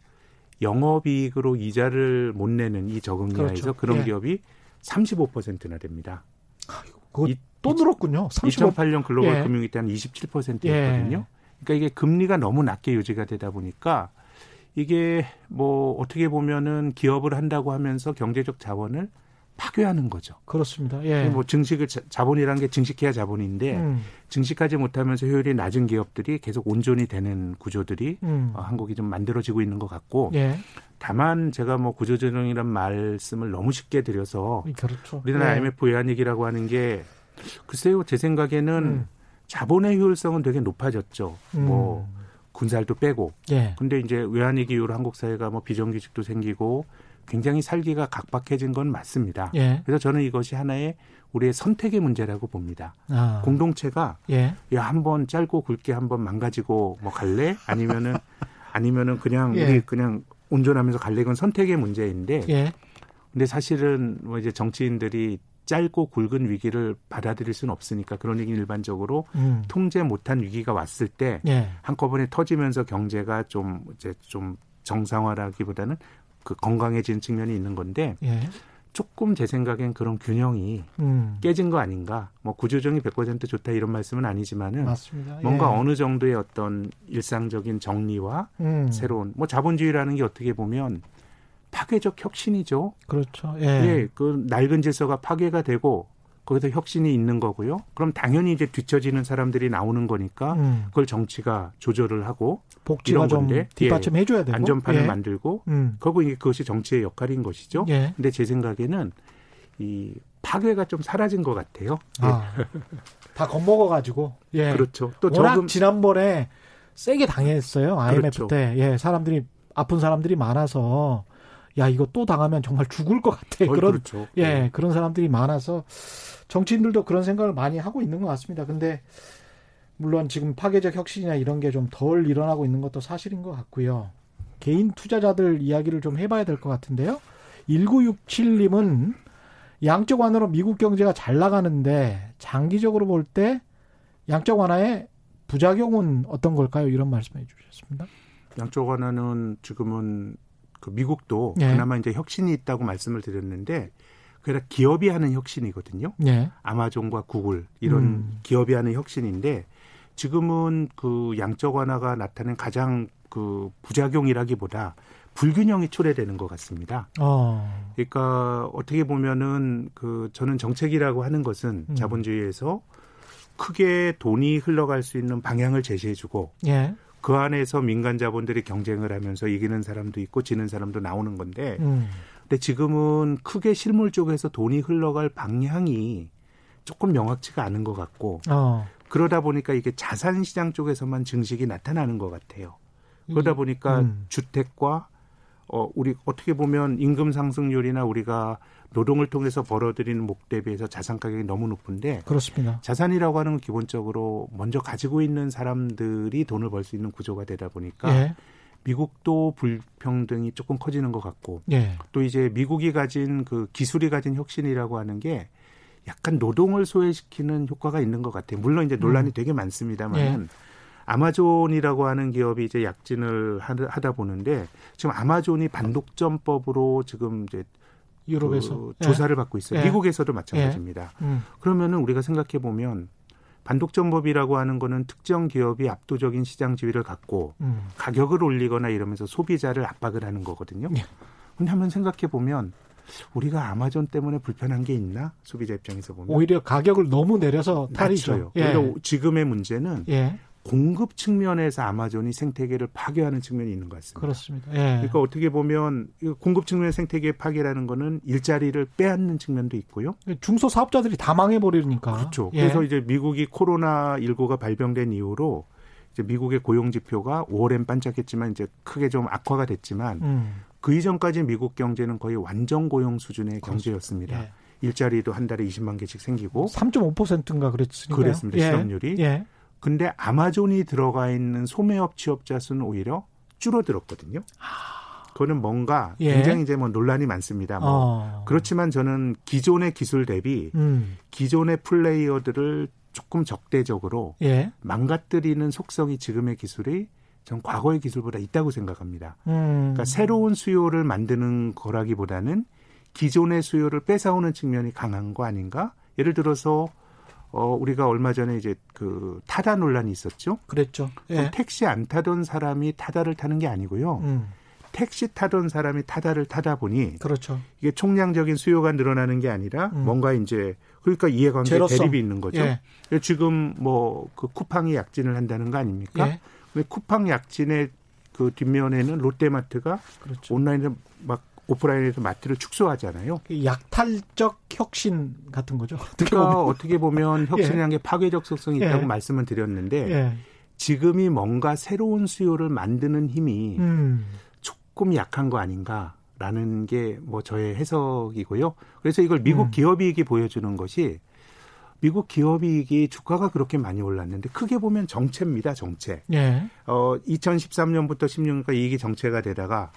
영업이익으로 이자를 못 내는 이 적응이하에서 그렇죠. 그런 예. 기업이 35%나 됩니다. 그거 또 늘었군요. 35... 2008년 글로벌 예. 금융위 때한 27%였거든요. 예. 그러니까 이게 금리가 너무 낮게 유지가 되다 보니까 이게 뭐 어떻게 보면은 기업을 한다고 하면서 경제적 자원을 파괴하는 거죠. 그렇습니다. 예. 뭐 증식을 자본이라는 게 증식해야 자본인데 음. 증식하지 못하면서 효율이 낮은 기업들이 계속 온전히 되는 구조들이 음. 어, 한국이 좀 만들어지고 있는 것 같고 예. 다만 제가 뭐 구조조정이란 말씀을 너무 쉽게 드려서 그렇죠. 우리나라 예. IMF 외환위기라고 하는 게 글쎄요 제 생각에는 음. 자본의 효율성은 되게 높아졌죠. 음. 뭐 군살도 빼고. 예. 근데 이제 외환위기 이후로 한국 사회가 뭐 비정규직도 생기고 굉장히 살기가 각박해진 건 맞습니다. 예. 그래서 저는 이것이 하나의 우리의 선택의 문제라고 봅니다. 아. 공동체가 예. 야 한번 짧고 굵게 한번 망가지고 뭐 갈래? 아니면은 아니면은 그냥 예. 우리 그냥 온전하면서 갈래? 이건 선택의 문제인데. 예. 근데 사실은 뭐 이제 정치인들이 짧고 굵은 위기를 받아들일 수는 없으니까 그런 얘기 일반적으로 음. 통제 못한 위기가 왔을 때 예. 한꺼번에 터지면서 경제가 좀 이제 좀 정상화라기보다는 그 건강해진 측면이 있는 건데 예. 조금 제 생각엔 그런 균형이 음. 깨진 거 아닌가. 뭐 구조정이 100% 좋다 이런 말씀은 아니지만은 맞습니다. 뭔가 예. 어느 정도의 어떤 일상적인 정리와 음. 새로운 뭐 자본주의라는 게 어떻게 보면 파괴적 혁신이죠. 그렇죠. 예. 예. 그 낡은 질서가 파괴가 되고 거기서 혁신이 있는 거고요. 그럼 당연히 이제 뒤처지는 사람들이 나오는 거니까 음. 그걸 정치가 조절을 하고 복지가 좀 뒷받침해 줘야 되고 안전판을 예. 만들고 음. 그리고 이게 그것이 정치의 역할인 것이죠. 예. 근데 제 생각에는 이 파괴가 좀 사라진 것 같아요. 아, 다 겁먹어 가지고 예. 그렇죠. 또 워낙 조금 지난번에 세게 당했어요. IMF 그렇죠. 때. 예, 사람들이 아픈 사람들이 많아서 야 이거 또 당하면 정말 죽을 것 같아. 어, 그런 그렇죠. 예 네. 그런 사람들이 많아서 정치인들도 그런 생각을 많이 하고 있는 것 같습니다. 근데 물론 지금 파괴적 혁신이나 이런 게 좀 덜 일어나고 있는 것도 사실인 것 같고요. 개인 투자자들 이야기를 좀 해봐야 될 것 같은데요. 1967님은 양적 완화로 미국 경제가 잘 나가는데 장기적으로 볼 때 양적 완화의 부작용은 어떤 걸까요? 이런 말씀해 주셨습니다. 양적 완화는 지금은 그 미국도 예. 그나마 이제 혁신이 있다고 말씀을 드렸는데 그게 기업이 하는 혁신이거든요. 예. 아마존과 구글 이런 음. 기업이 하는 혁신인데 지금은 그 양적 완화가 나타낸 가장 그 부작용이라기보다 불균형이 초래되는 것 같습니다. 어. 그러니까 어떻게 보면은 그 저는 정책이라고 하는 것은 음. 자본주의에서 크게 돈이 흘러갈 수 있는 방향을 제시해주고 예. 그 안에서 민간 자본들이 경쟁을 하면서 이기는 사람도 있고 지는 사람도 나오는 건데 음. 근데 지금은 크게 실물 쪽에서 돈이 흘러갈 방향이 조금 명확치가 않은 것 같고 어. 그러다 보니까 이게 자산 시장 쪽에서만 증식이 나타나는 것 같아요. 그러다 보니까 음. 주택과 어 우리 어떻게 보면 임금 상승률이나 우리가 노동을 통해서 벌어들이는 목 대비해서 자산 가격이 너무 높은데 그렇습니다. 자산이라고 하는 건 기본적으로 먼저 가지고 있는 사람들이 돈을 벌 수 있는 구조가 되다 보니까 예. 미국도 불평등이 조금 커지는 것 같고 예. 또 이제 미국이 가진 그 기술이 가진 혁신이라고 하는 게 약간 노동을 소외시키는 효과가 있는 것 같아요. 물론 이제 논란이 음. 되게 많습니다만은 예. 아마존이라고 하는 기업이 이제 약진을 하다 보는데 지금 아마존이 반독점법으로 지금 이제 유럽에서 그 조사를 예. 받고 있어요. 예. 미국에서도 마찬가지입니다. 예. 음. 그러면은 우리가 생각해 보면 반독점법이라고 하는 거는 특정 기업이 압도적인 시장 지위를 갖고 음. 가격을 올리거나 이러면서 소비자를 압박을 하는 거거든요. 예. 근데 한번 생각해 보면 우리가 아마존 때문에 불편한 게 있나? 소비자 입장에서 보면 오히려 가격을 너무 내려서 탈이죠. 예. 지금의 문제는 예. 공급 측면에서 아마존이 생태계를 파괴하는 측면이 있는 것 같습니다. 그렇습니다. 예. 그러니까 어떻게 보면 공급 측면 생태계 파괴라는 거는 일자리를 빼앗는 측면도 있고요. 중소 사업자들이 다 망해버리니까. 그렇죠. 예. 그래서 이제 미국이 코로나 19가 발병된 이후로 이제 미국의 고용 지표가 5월엔 반짝했지만 이제 크게 좀 악화가 됐지만 음. 그 이전까지 미국 경제는 거의 완전 고용 수준의 그렇죠. 경제였습니다. 예. 일자리도 한 달에 20만 개씩 생기고 3.5%인가 그랬으니까 그랬습니다. 예. 실업률이. 예. 근데 아마존이 들어가 있는 소매업 취업자 수는 오히려 줄어들었거든요. 그거는 뭔가 예. 굉장히 이제 뭐 논란이 많습니다. 뭐 어. 그렇지만 저는 기존의 기술 대비 음. 기존의 플레이어들을 조금 적대적으로 예. 망가뜨리는 속성이 지금의 기술이 전 과거의 기술보다 있다고 생각합니다. 음. 그러니까 새로운 수요를 만드는 거라기보다는 기존의 수요를 뺏어오는 측면이 강한 거 아닌가? 예를 들어서 어 우리가 얼마 전에 이제 그 타다 논란이 있었죠. 그랬죠. 예. 택시 안 타던 사람이 타다를 타는 게 아니고요. 음. 택시 타던 사람이 타다를 타다 보니 그렇죠. 이게 총량적인 수요가 늘어나는 게 아니라 음. 뭔가 이제 그러니까 이해관계 제로성. 대립이 있는 거죠. 예. 지금 뭐 그 쿠팡이 약진을 한다는 거 아닙니까? 예. 쿠팡 약진의 그 뒷면에는 롯데마트가 그렇죠. 온라인에 막 오프라인에서 마트를 축소하잖아요. 그 약탈적 혁신 같은 거죠. 어떻게 그러니까 보면. 어떻게 보면 혁신이라는 예. 게 파괴적 속성이 있다고 예. 말씀을 드렸는데 예. 지금이 뭔가 새로운 수요를 만드는 힘이 음. 조금 약한 거 아닌가라는 게 뭐 저의 해석이고요. 그래서 이걸 미국 음. 기업이익이 보여주는 것이 미국 기업이익이 주가가 그렇게 많이 올랐는데 크게 보면 정체입니다, 정체. 예. 어 2013년부터 16년까지 이익이 정체가 되다가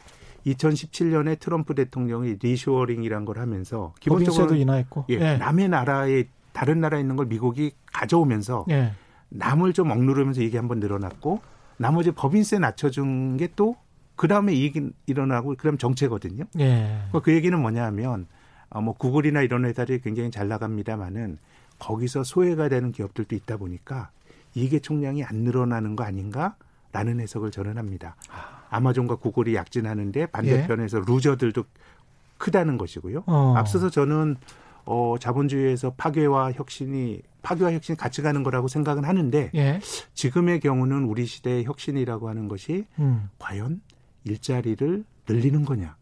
2017년에 트럼프 대통령이 reshoring이란 걸 하면서 기본적으로 인하했고 예, 예. 남의 나라에 다른 나라에 있는 걸 미국이 가져오면서 예. 남을 좀 억누르면서 이게 한번 늘어났고 나머지 법인세 낮춰준 게 또 그 다음에 이익이 일어나고 그다음 정체거든요. 예. 그 얘기는 뭐냐면 어, 뭐 구글이나 이런 회사들이 굉장히 잘 나갑니다만은 거기서 소외가 되는 기업들도 있다 보니까 이게 총량이 안 늘어나는 거 아닌가라는 해석을 저는 합니다. 아마존과 구글이 약진하는데 반대편에서 예. loser들도 크다는 것이고요. 어. 앞서서 저는 어, 자본주의에서 파괴와 혁신이 파괴와 혁신이 같이 가는 거라고 생각은 하는데 예. 지금의 경우는 우리 시대의 혁신이라고 하는 것이 음. 과연 일자리를 늘리는 거냐?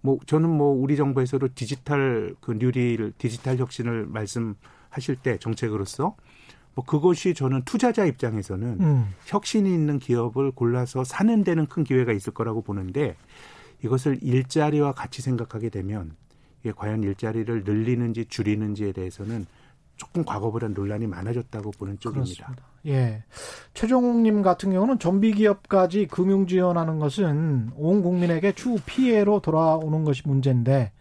뭐 저는 뭐 우리 정부에서도 디지털 그 뉴딜 디지털 혁신을 말씀 하실 때 정책으로서 뭐 그것이 저는 투자자 입장에서는 음. 혁신이 있는 기업을 골라서 사는 데는 큰 기회가 있을 거라고 보는데 이것을 일자리와 같이 생각하게 되면 이게 과연 일자리를 늘리는지 줄이는지에 대해서는 조금 과거보다 논란이 많아졌다고 보는 쪽입니다. 그렇습니다. 예. 최종욱님 같은 경우는 좀비 기업까지 금융 지원하는 것은 온 국민에게 추후 피해로 돌아오는 것이 문제인데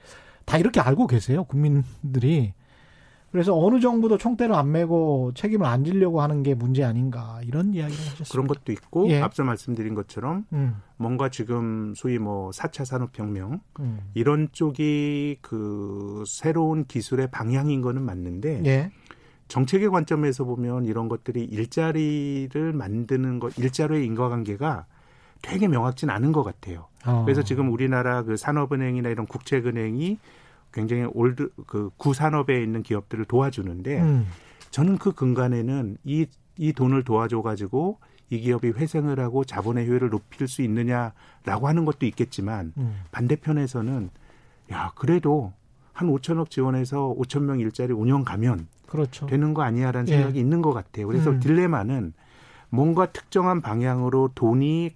다 이렇게 알고 계세요, 국민들이. 그래서 어느 정부도 총대를 안 메고 책임을 안 지려고 하는 게 문제 아닌가 이런 이야기를 하셨습니다. 그런 것도 있고 예. 앞서 말씀드린 것처럼 음. 뭔가 지금 소위 뭐 4차 산업혁명 음. 이런 쪽이 그 새로운 기술의 방향인 거는 맞는데 예. 정책의 관점에서 보면 이런 것들이 일자리를 만드는 것, 일자리의 인과관계가 되게 명확진 않은 것 같아요. 어. 그래서 지금 우리나라 그 산업은행이나 이런 국책은행이 굉장히 old 그 구산업에 있는 기업들을 도와주는데 음. 저는 그 근간에는 이 이 돈을 도와줘 가지고 이 기업이 회생을 하고 자본의 효율을 높일 수 있느냐라고 하는 것도 있겠지만 음. 반대편에서는 야 그래도 한 5천억 지원해서 5천 명 일자리 운영 가면 그렇죠. 되는 거 아니야라는 예. 생각이 있는 것 같아요. 그래서 음. 딜레마는 뭔가 특정한 방향으로 돈이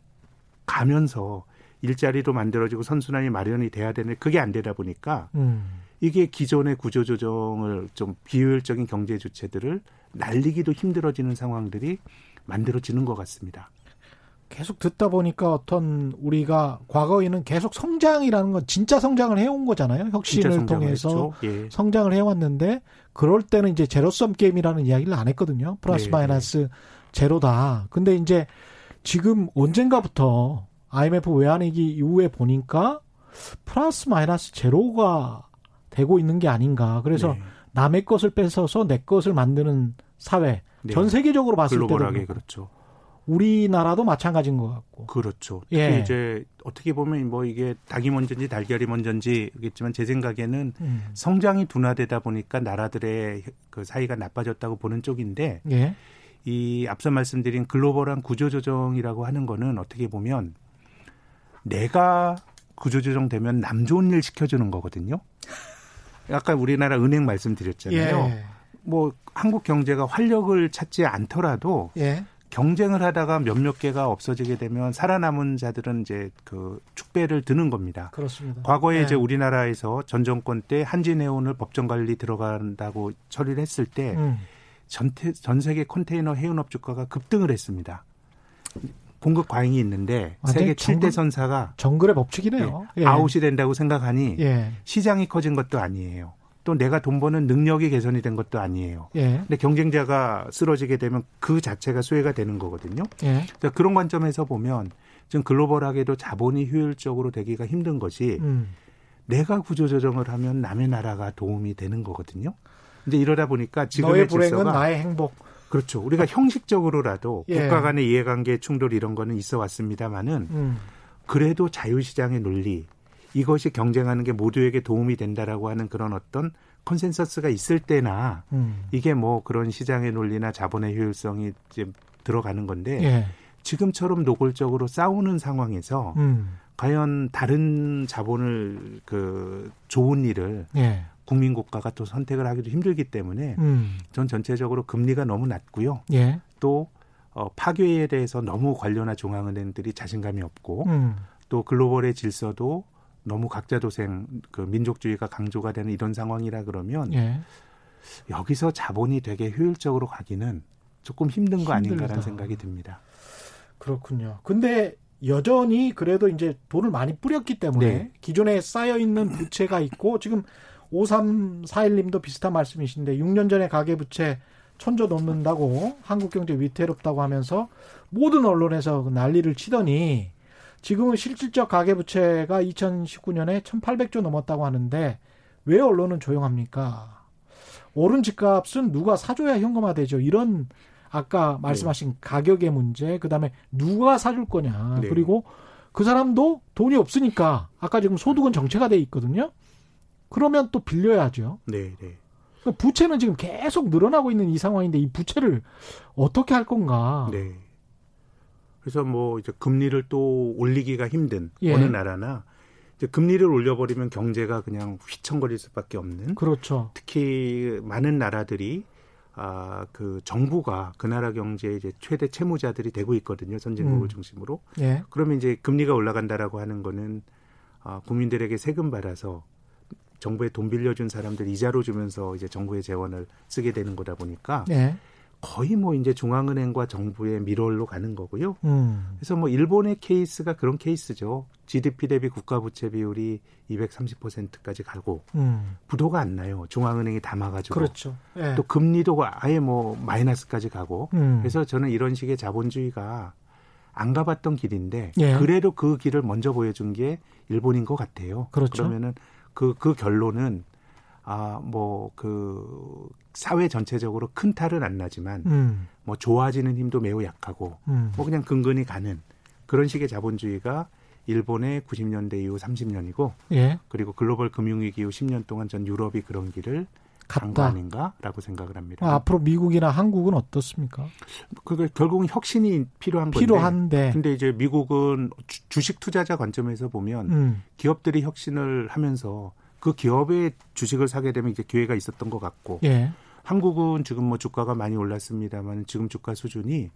가면서 일자리도 만들어지고 선순환이 마련이 돼야 되는데 그게 안 되다 보니까 음. 이게 기존의 구조 조정을 좀 비효율적인 경제 주체들을 날리기도 힘들어지는 상황들이 만들어지는 것 같습니다. 계속 듣다 보니까 어떤 우리가 과거에는 계속 성장이라는 건 진짜 성장을 해온 거잖아요. 혁신을 통해서 예. 성장을 해왔는데 그럴 때는 이제 제로섬 게임이라는 이야기를 안 했거든요. 플러스 네. 마이너스 제로다. 근데 이제 지금 언젠가부터 IMF 외환위기 이후에 보니까 플러스 마이너스 제로가 되고 있는 게 아닌가. 그래서 네. 남의 것을 뺏어서 내 것을 만드는 사회. 네. 전 세계적으로 봤을 때도 그렇죠. 우리나라도 마찬가지인 것 같고. 그렇죠. 특히 예. 이제 어떻게 보면 뭐 이게 닭이 먼저인지 달걀이 먼저인지겠지만 제 생각에는 음. 성장이 둔화되다 보니까 나라들의 그 사이가 나빠졌다고 보는 쪽인데 예. 이 앞서 말씀드린 글로벌한 구조조정이라고 하는 거는 어떻게 보면 내가 구조조정 되면 남 좋은 일 시켜주는 거거든요. 아까 우리나라 은행 말씀드렸잖아요. 예. 뭐 한국 경제가 활력을 찾지 않더라도 예. 경쟁을 하다가 몇몇 개가 없어지게 되면 살아남은 자들은 이제 그 축배를 드는 겁니다. 그렇습니다. 과거에 네. 이제 우리나라에서 전 정권 때 한진해운을 법정 관리 들어간다고 처리를 했을 때 음. 전, 전 세계 컨테이너 해운업 주가가 급등을 했습니다. 공급 과잉이 있는데 세계 정글, 7대 선사가 정글의 법칙이네요. 예, 예. 아웃이 된다고 생각하니 예. 시장이 커진 것도 아니에요. 또 내가 돈 버는 능력이 개선이 된 것도 아니에요. 예. 근데 경쟁자가 쓰러지게 되면 그 자체가 수혜가 되는 거거든요. 예. 그러니까 그런 관점에서 보면 지금 글로벌하게도 자본이 효율적으로 되기가 힘든 것이 음. 내가 구조조정을 하면 남의 나라가 도움이 되는 거거든요. 근데 이러다 보니까 지금의 너의 불행은 질서가 나의 행복. 그렇죠. 우리가 형식적으로라도 예. 국가 간의 이해관계 충돌 이런 거는 있어 왔습니다마는 음. 그래도 자유시장의 논리 이것이 경쟁하는 게 모두에게 도움이 된다라고 하는 그런 어떤 컨센서스가 있을 때나 음. 이게 뭐 그런 시장의 논리나 자본의 효율성이 이제 들어가는 건데 예. 지금처럼 노골적으로 싸우는 상황에서 음. 과연 다른 자본을 그 좋은 일을 예. 국민 국가가 또 선택을 하기도 힘들기 때문에 음. 전 전체적으로 금리가 너무 낮고요. 예. 또 어, 파괴에 대해서 너무 관료나 중앙은행들이 자신감이 없고 음. 또 글로벌의 질서도 너무 각자 도생 그 민족주의가 강조가 되는 이런 상황이라 그러면 예. 여기서 자본이 되게 효율적으로 가기는 조금 힘든 거 힘들다. 아닌가라는 생각이 듭니다. 그렇군요. 근데 여전히 그래도 이제 돈을 많이 뿌렸기 때문에 네. 기존에 쌓여 있는 부채가 있고 지금 5341님도 비슷한 말씀이신데 6년 전에 가계 부채 천조 넘는다고 한국 경제 위태롭다고 하면서 모든 언론에서 그 난리를 치더니 지금은 실질적 가계부채가 2019년에 1,800조 넘었다고 하는데 왜 언론은 조용합니까? 오른 집값은 누가 사줘야 현금화되죠. 이런 아까 말씀하신 네. 가격의 문제, 그다음에 누가 사줄 거냐, 네. 그리고 그 사람도 돈이 없으니까 아까 지금 소득은 정체가 돼 있거든요. 그러면 또 빌려야죠. 네, 네. 그러니까 부채는 지금 계속 늘어나고 있는 이 상황인데 이 부채를 어떻게 할 건가? 네. 그래서 뭐 이제 금리를 또 올리기가 힘든 예. 어느 나라나 이제 금리를 올려버리면 경제가 그냥 휘청거릴 수밖에 없는. 그렇죠. 특히 많은 나라들이 아, 그 정부가 그 나라 경제의 이제 최대 채무자들이 되고 있거든요. 선진국을 음. 중심으로. 예. 그러면 이제 금리가 올라간다라고 하는 거는 아, 국민들에게 세금 받아서 정부에 돈 빌려준 사람들 이자로 주면서 이제 정부의 재원을 쓰게 되는 거다 보니까 예. 거의 뭐 이제 중앙은행과 정부의 미럴로 가는 거고요. 음. 그래서 뭐 일본의 케이스가 그런 케이스죠. GDP 대비 국가 부채 비율이 230%까지 가고 음. 부도가 안 나요. 중앙은행이 담아가지고 그렇죠. 예. 또 금리도 아예 뭐 마이너스까지 가고 음. 그래서 저는 이런 식의 자본주의가 안 가봤던 길인데 예. 그래도 그 길을 먼저 보여준 게 일본인 것 같아요. 그렇죠. 그러면은 그, 그 결론은 아, 뭐, 그, 사회 전체적으로 큰 탈은 안 나지만, 음. 뭐, 좋아지는 힘도 매우 약하고, 음. 뭐, 그냥 근근히 가는 그런 식의 자본주의가 일본의 90년대 이후 30년이고, 예. 그리고 글로벌 금융위기 이후 10년 동안 전 유럽이 그런 길을 아닌가라고 생각을 합니다. 아, 앞으로 미국이나 한국은 어떻습니까? 그게 결국은 혁신이 필요한 건데. 필요한데. 근데 이제 미국은 주식 투자자 관점에서 보면 음. 기업들이 혁신을 하면서 그 기업의 주식을 사게 되면 이제 기회가 있었던 것 같고 예. 한국은 지금 뭐 주가가 많이 올랐습니다만 지금 주가 수준이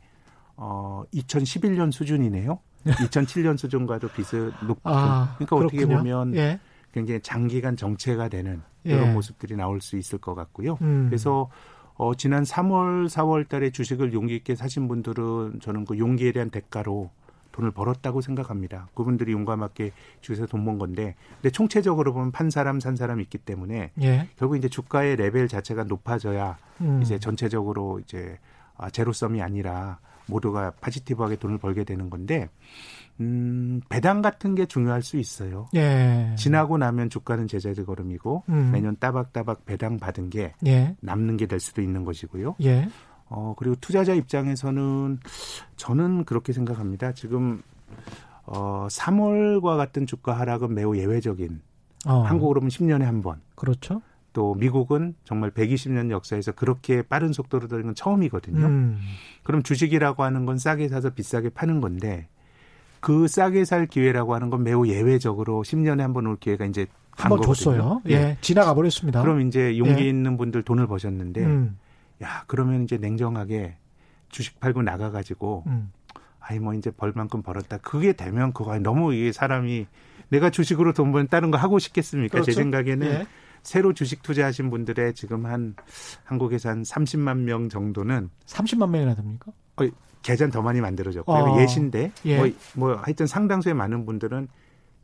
어 2011년 수준이네요. 2007년 수준과도 비슷 높고 아, 그러니까 그렇군요. 어떻게 보면 예. 굉장히 장기간 정체가 되는 이런 예. 모습들이 나올 수 있을 것 같고요. 음. 그래서 어 지난 3월 4월 달에 주식을 용기 있게 사신 분들은 저는 그 용기에 대한 대가로 돈을 벌었다고 생각합니다. 그분들이 용감하게 주에서 돈 번 건데, 근데 총체적으로 보면 판 사람 산 사람 있기 때문에 예. 결국 이제 주가의 레벨 자체가 높아져야 음. 이제 전체적으로 이제 아, 제로섬이 아니라 모두가 파지티브하게 돈을 벌게 되는 건데, 음, 배당 같은 게 중요할 수 있어요. 예. 지나고 나면 주가는 제자리 걸음이고 음. 매년 따박따박 배당 받은 게 예. 남는 게 될 수도 있는 것이고요. 예. 어, 그리고 투자자 입장에서는 저는 그렇게 생각합니다. 지금 어, 3월과 같은 주가 하락은 매우 예외적인 어. 한국으로 보면 10년에 한 번. 그렇죠. 또 미국은 정말 120년 역사에서 그렇게 빠른 속도로 되는 건 처음이거든요. 음. 그럼 주식이라고 하는 건 싸게 사서 비싸게 파는 건데 그 싸게 살 기회라고 하는 건 매우 예외적으로 10년에 한 번 올 기회가 이제 한번 줬어요. 예. 예. 지나가 버렸습니다. 그럼 이제 용기 예. 있는 분들 돈을 버셨는데 음. 야, 그러면 이제 냉정하게 주식 팔고 나가 가지고 음. 아이 뭐 이제 벌만큼 벌었다. 그게 되면 그거 너무 이게 사람이 내가 주식으로 돈 버는 다른 거 하고 싶겠습니까? 그렇죠? 제 생각에는 예. 새로 주식 투자하신 분들의 지금 한 한국에서 한 30만 명 정도는 30만 명이나 됩니까? 어, 계좌는 더 많이 만들어졌고요. 어. 예신데 예. 뭐, 뭐 하여튼 상당수의 많은 분들은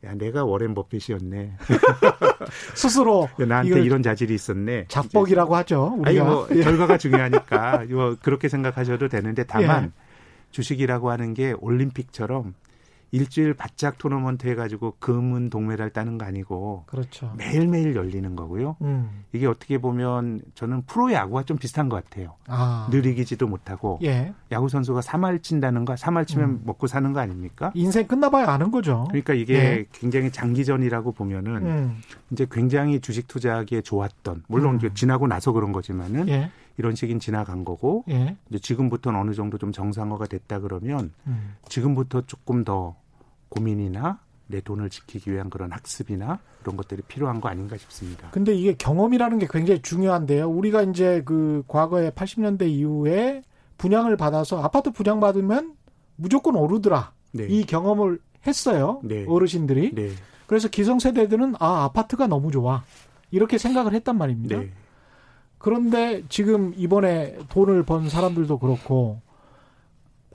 야 내가 워렌 버핏이었네. 스스로 나한테 이런 자질이 있었네. 작복이라고 하죠. 우리가. 아니 뭐 예. 결과가 중요하니까 뭐 그렇게 생각하셔도 되는데 다만 예. 주식이라고 하는 게 올림픽처럼 일주일 바짝 토너먼트 해가지고 금은 동메달 따는 거 아니고 그렇죠. 매일매일 열리는 거고요. 음. 이게 어떻게 보면 저는 프로 야구와 좀 비슷한 것 같아요. 아. 늘 이기지도 못하고 예. 야구 선수가 3할 친다는 거, 3할 치면 음. 먹고 사는 거 아닙니까? 인생 끝나봐야 아는 거죠. 그러니까 이게 예. 굉장히 장기전이라고 보면은 음. 이제 굉장히 주식 투자하기에 좋았던 물론 음. 지나고 나서 그런 거지만은 예. 이런 시기는 지나간 거고 예. 이제 지금부터는 어느 정도 좀 정상화가 됐다 그러면 음. 지금부터 조금 더 고민이나 내 돈을 지키기 위한 그런 학습이나 그런 것들이 필요한 거 아닌가 싶습니다. 근데 이게 경험이라는 게 굉장히 중요한데요. 우리가 이제 그 과거에 80년대 이후에 분양을 받아서 아파트 분양 받으면 무조건 오르더라. 네. 이 경험을 했어요. 네. 어르신들이. 네. 그래서 기성세대들은 아 아파트가 너무 좋아 이렇게 생각을 했단 말입니다. 네. 그런데 지금 이번에 돈을 번 사람들도 그렇고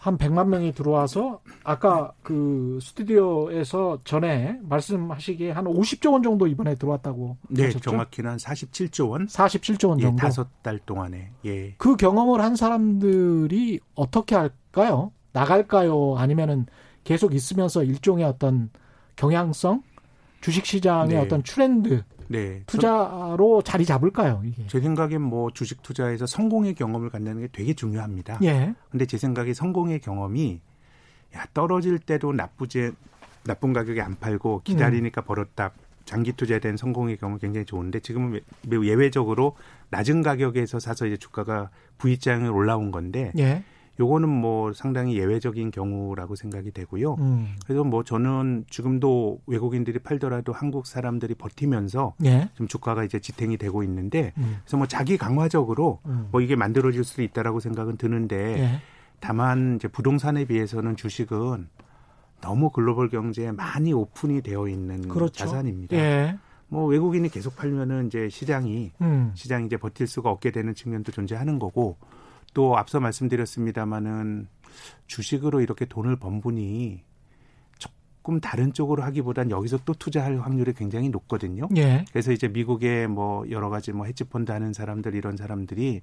한 100만 명이 들어와서 아까 그 스튜디오에서 전에 말씀하시기에 한 50조 원 정도 이번에 들어왔다고 네, 하셨죠? 정확히는 한 47조 원. 47조 원 정도. 예, 다섯 달 동안에. 예. 그 경험을 한 사람들이 어떻게 할까요? 나갈까요? 아니면은 계속 있으면서 일종의 어떤 경향성, 주식 시장의 네. 어떤 트렌드 네. 투자로 자리 잡을까요? 이게? 제 생각엔 뭐 주식 투자에서 성공의 경험을 갖는 게 되게 중요합니다. 예. 근데 제 생각에 성공의 경험이 야 떨어질 때도 나쁘지 나쁜 가격에 안 팔고 기다리니까 음. 벌었다. 장기 투자에 대한 성공의 경우 굉장히 좋은데 지금은 매우 예외적으로 낮은 가격에서 사서 이제 주가가 V장을 올라온 건데 예. 요거는 뭐 상당히 예외적인 경우라고 생각이 되고요. 음. 그래서 뭐 저는 지금도 외국인들이 팔더라도 한국 사람들이 버티면서 예. 좀 주가가 이제 지탱이 되고 있는데 음. 그래서 뭐 자기 강화적으로 음. 뭐 이게 만들어질 수도 있다라고 생각은 드는데 예. 다만 이제 부동산에 비해서는 주식은 너무 글로벌 경제에 많이 오픈이 되어 있는 그렇죠. 자산입니다. 예. 뭐 외국인이 계속 팔면은 이제 시장이 음. 시장이 이제 버틸 수가 없게 되는 측면도 존재하는 거고 또 앞서 말씀드렸습니다마는 주식으로 이렇게 돈을 번 분이 조금 다른 쪽으로 하기보단 여기서 또 투자할 확률이 굉장히 높거든요. 예. 그래서 이제 미국의 뭐 여러 가지 뭐 헤지펀드 하는 사람들 이런 사람들이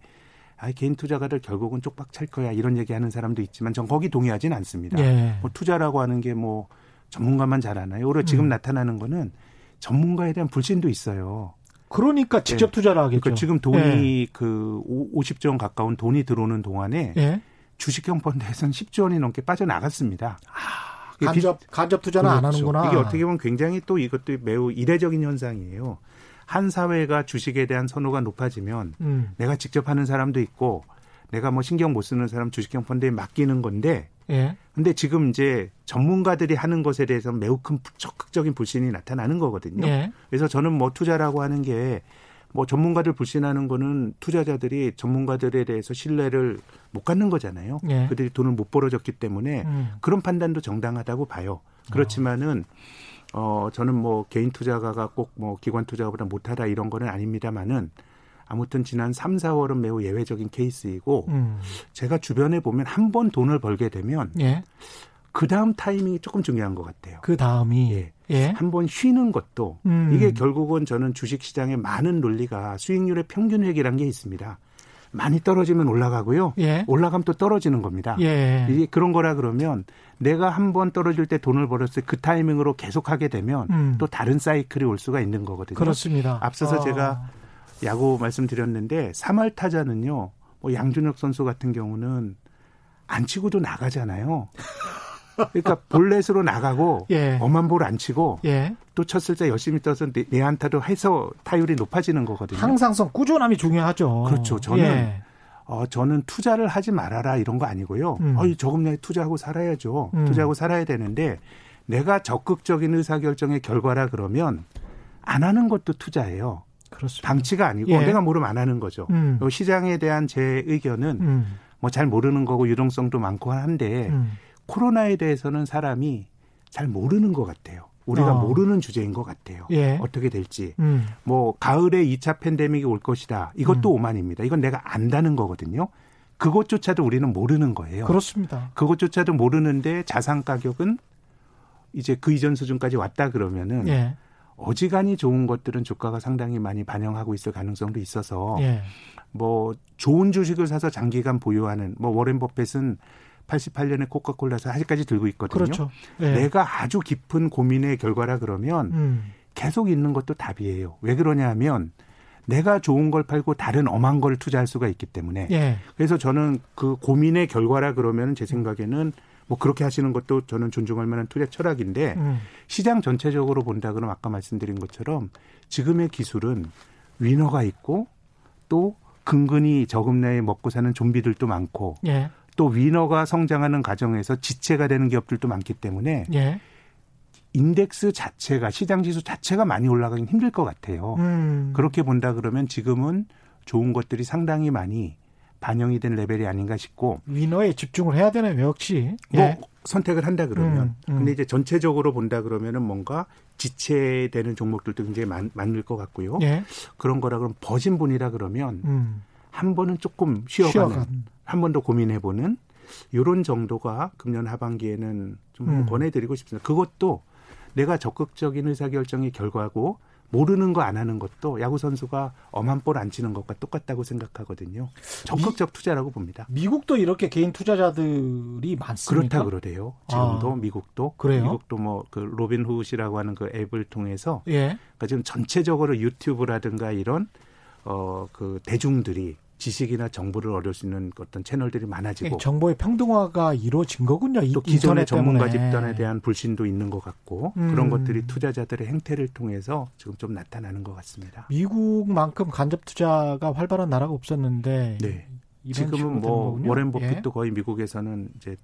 아, 개인 투자가들 결국은 쪽박 찰 거야 이런 얘기 하는 사람도 있지만 전 거기 동의하지는 않습니다. 예. 뭐 투자라고 하는 게 뭐 전문가만 잘하나요? 오히려 지금 음. 나타나는 거는 전문가에 대한 불신도 있어요. 그러니까 직접 네. 투자를 하겠죠. 그러니까 지금 돈이 네. 그 50조 원 가까운 돈이 들어오는 동안에 네. 주식형 펀드에서는 10조 원이 넘게 빠져나갔습니다. 아, 간접 간접 투자는 그렇죠. 안 하는구나. 이게 어떻게 보면 굉장히 또 이것도 매우 이례적인 현상이에요. 한 사회가 주식에 대한 선호가 높아지면 음. 내가 직접 하는 사람도 있고 내가 뭐 신경 못 쓰는 사람 주식형 펀드에 맡기는 건데 예. 근데 지금 이제 전문가들이 하는 것에 대해서 매우 큰 적극적인 불신이 나타나는 거거든요. 예. 그래서 저는 뭐 투자라고 하는 게 뭐 전문가들 불신하는 거는 투자자들이 전문가들에 대해서 신뢰를 못 갖는 거잖아요. 예. 그들이 돈을 못 벌어줬기 때문에 음. 그런 판단도 정당하다고 봐요. 그렇지만은 어 저는 뭐 개인 투자가가 꼭 뭐 기관 투자가보다 못하다 이런 거는 아닙니다만은 아무튼 지난 3, 4월은 매우 예외적인 케이스이고 음. 제가 주변에 보면 한 번 돈을 벌게 되면 예. 그 다음 타이밍이 조금 중요한 것 같아요. 그 다음이 예. 예. 한번 쉬는 것도 음. 이게 결국은 저는 주식 시장의 많은 논리가 수익률의 평균 회계란 게 있습니다. 많이 떨어지면 올라가고요. 예. 올라가면 또 떨어지는 겁니다. 예. 이게 그런 거라 그러면 내가 한 번 떨어질 때 돈을 벌었을 때그 타이밍으로 계속하게 되면 음. 또 다른 사이클이 올 수가 있는 거거든요. 그렇습니다. 앞서서 어. 제가 야구 말씀드렸는데 3할 타자는요. 뭐 양준혁 선수 같은 경우는 안 치고도 나가잖아요. 그러니까 볼넷으로 나가고 예. 엄한 볼 안 치고 예. 또 쳤을 때 열심히 떠서 내, 내 안타도 해서 타율이 높아지는 거거든요. 항상성 꾸준함이 중요하죠. 그렇죠. 저는 예. 어, 저는 투자를 하지 말아라 이런 거 아니고요. 음. 어이 저금리에 투자하고 살아야죠. 음. 투자하고 살아야 되는데 내가 적극적인 의사결정의 결과라 그러면 안 하는 것도 투자예요. 그렇습니다. 방치가 아니고 예. 내가 모르면 안 하는 거죠. 음. 시장에 대한 제 의견은 음. 뭐잘 모르는 거고 유동성도 많고 한데 음. 코로나에 대해서는 사람이 잘 모르는 것 같아요. 우리가 어. 모르는 주제인 것 같아요. 예. 어떻게 될지. 음. 뭐 가을에 2차 팬데믹이 올 것이다. 이것도 음. 오만입니다. 이건 내가 안다는 거거든요. 그것조차도 우리는 모르는 거예요. 그렇습니다. 그것조차도 모르는데 자산 가격은 이제 그 이전 수준까지 왔다 그러면은 예. 어지간히 좋은 것들은 주가가 상당히 많이 반영하고 있을 가능성도 있어서 예. 뭐 좋은 주식을 사서 장기간 보유하는 뭐 워렌 버핏은 88년에 코카콜라에서 아직까지 들고 있거든요. 그렇죠. 예. 내가 아주 깊은 고민의 결과라 그러면 음. 계속 있는 것도 답이에요. 왜 그러냐 하면 내가 좋은 걸 팔고 다른 엄한 걸 투자할 수가 있기 때문에. 예. 그래서 저는 그 고민의 결과라 그러면 제 생각에는 뭐 그렇게 하시는 것도 저는 존중할 만한 투자 철학인데 음. 시장 전체적으로 본다 그러면 아까 말씀드린 것처럼 지금의 기술은 위너가 있고 또 근근히 저금 내에 먹고 사는 좀비들도 많고 예. 또 위너가 성장하는 과정에서 지체가 되는 기업들도 많기 때문에 예. 인덱스 자체가 시장 지수 자체가 많이 올라가긴 힘들 것 같아요. 음. 그렇게 본다 그러면 지금은 좋은 것들이 상당히 많이 반영이 된 레벨이 아닌가 싶고 위너에 집중을 해야 되는 역시 뭐 예. 선택을 한다 그러면 음, 음. 근데 이제 전체적으로 본다 그러면은 뭔가 지체되는 종목들도 굉장히 많, 많을 것 같고요. 예. 그런 거라 그러면 버신 분이라 그러면 음. 한 번은 조금 쉬어가는 쉬어간. 한번 더 고민해보는 이런 정도가 금년 하반기에는 좀 음. 권해드리고 싶습니다. 그것도 내가 적극적인 의사결정의 결과고 모르는 거 안 하는 것도 야구 선수가 엄한 볼 안 치는 것과 똑같다고 생각하거든요. 적극적 투자라고 봅니다. 미국도 이렇게 개인 투자자들이 많습니까? 그렇다 그러대요. 지금도 아, 미국도 그래요? 미국도 뭐 그 로빈후드라고 하는 그 앱을 통해서 예. 그러니까 지금 전체적으로 유튜브라든가 이런 어 그 대중들이 지식이나 정보를 얻을 수 있는 어떤 채널들이 많아지고 네, 정보의 평등화가 이루어진 거군요. 또 기존의 전문가 집단에 대한 불신도 있는 것 같고 음. 그런 것들이 투자자들의 행태를 통해서 지금 좀 나타나는 것 같습니다. 미국만큼 간접 투자가 활발한 나라가 없었는데 네. 지금은 뭐 워렌 버핏도 예. 거의 미국에서는 이제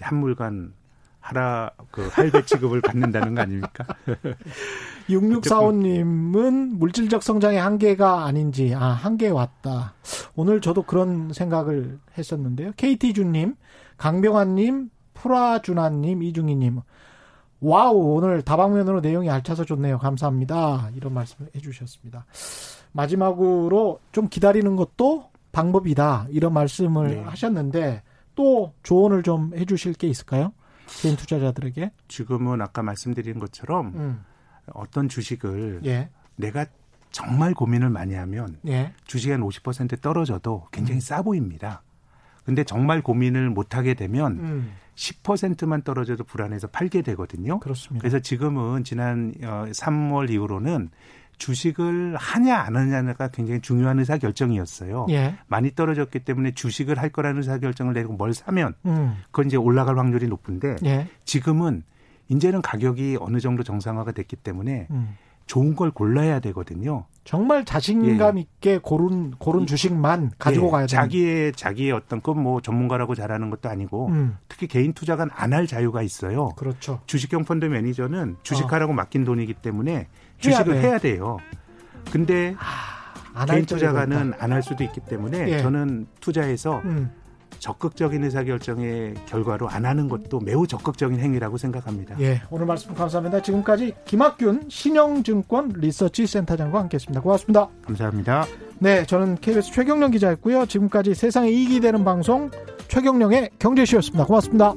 한물간 하라 그 할배 취급을 받는다는 거 아닙니까? 6645님은 물질적 성장의 한계가 아닌지 아 한계에 왔다. 오늘 저도 그런 생각을 했었는데요. KT준님, 강병환님, 프라준아님, 이중희님. wow 오늘 다방면으로 내용이 알차서 좋네요. 감사합니다. 이런 말씀을 해주셨습니다. 마지막으로 좀 기다리는 것도 방법이다 이런 말씀을 네. 하셨는데 또 조언을 좀 해주실 게 있을까요? 개인 투자자들에게? 지금은 아까 말씀드린 것처럼 음. 어떤 주식을 예. 내가 정말 고민을 많이 하면 예. 주식이 한 50% 떨어져도 굉장히 음. 싸 보입니다. 근데 정말 고민을 못 하게 되면 음. 10%만 떨어져도 불안해서 팔게 되거든요. 그렇습니다. 그래서 지금은 지난 3월 어, 이후로는 주식을 하냐 안 하냐가 굉장히 중요한 의사 결정이었어요. 예. 많이 떨어졌기 때문에 주식을 할 거라는 의사 결정을 내리고 뭘 사면 음. 그건 이제 올라갈 확률이 높은데 예. 지금은 이제는 가격이 어느 정도 정상화가 됐기 때문에 음. 좋은 걸 골라야 되거든요. 정말 자신감 예. 있게 고른 고른 주식만 가지고 예. 가야 돼. 자기의 자기의 어떤 건 뭐 전문가라고 잘하는 것도 아니고 음. 특히 개인 투자가는 안할 자유가 있어요. 그렇죠. 주식형 펀드 매니저는 주식하라고 어. 맡긴 돈이기 때문에 주식을 해야, 돼요. 근데 아, 개인 투자가는 안 할 수도 있기 때문에 예. 저는 투자해서 음. 적극적인 의사결정의 결과로 안 하는 것도 매우 적극적인 행위라고 생각합니다. 예, 오늘 말씀 감사합니다. 지금까지 김학균 신영증권 리서치 센터장과 함께했습니다. 고맙습니다. 감사합니다. 네, 저는 KBS 최경령 기자였고요. 지금까지 세상에 이익이 되는 방송 최경령의 경제쇼였습니다. 고맙습니다.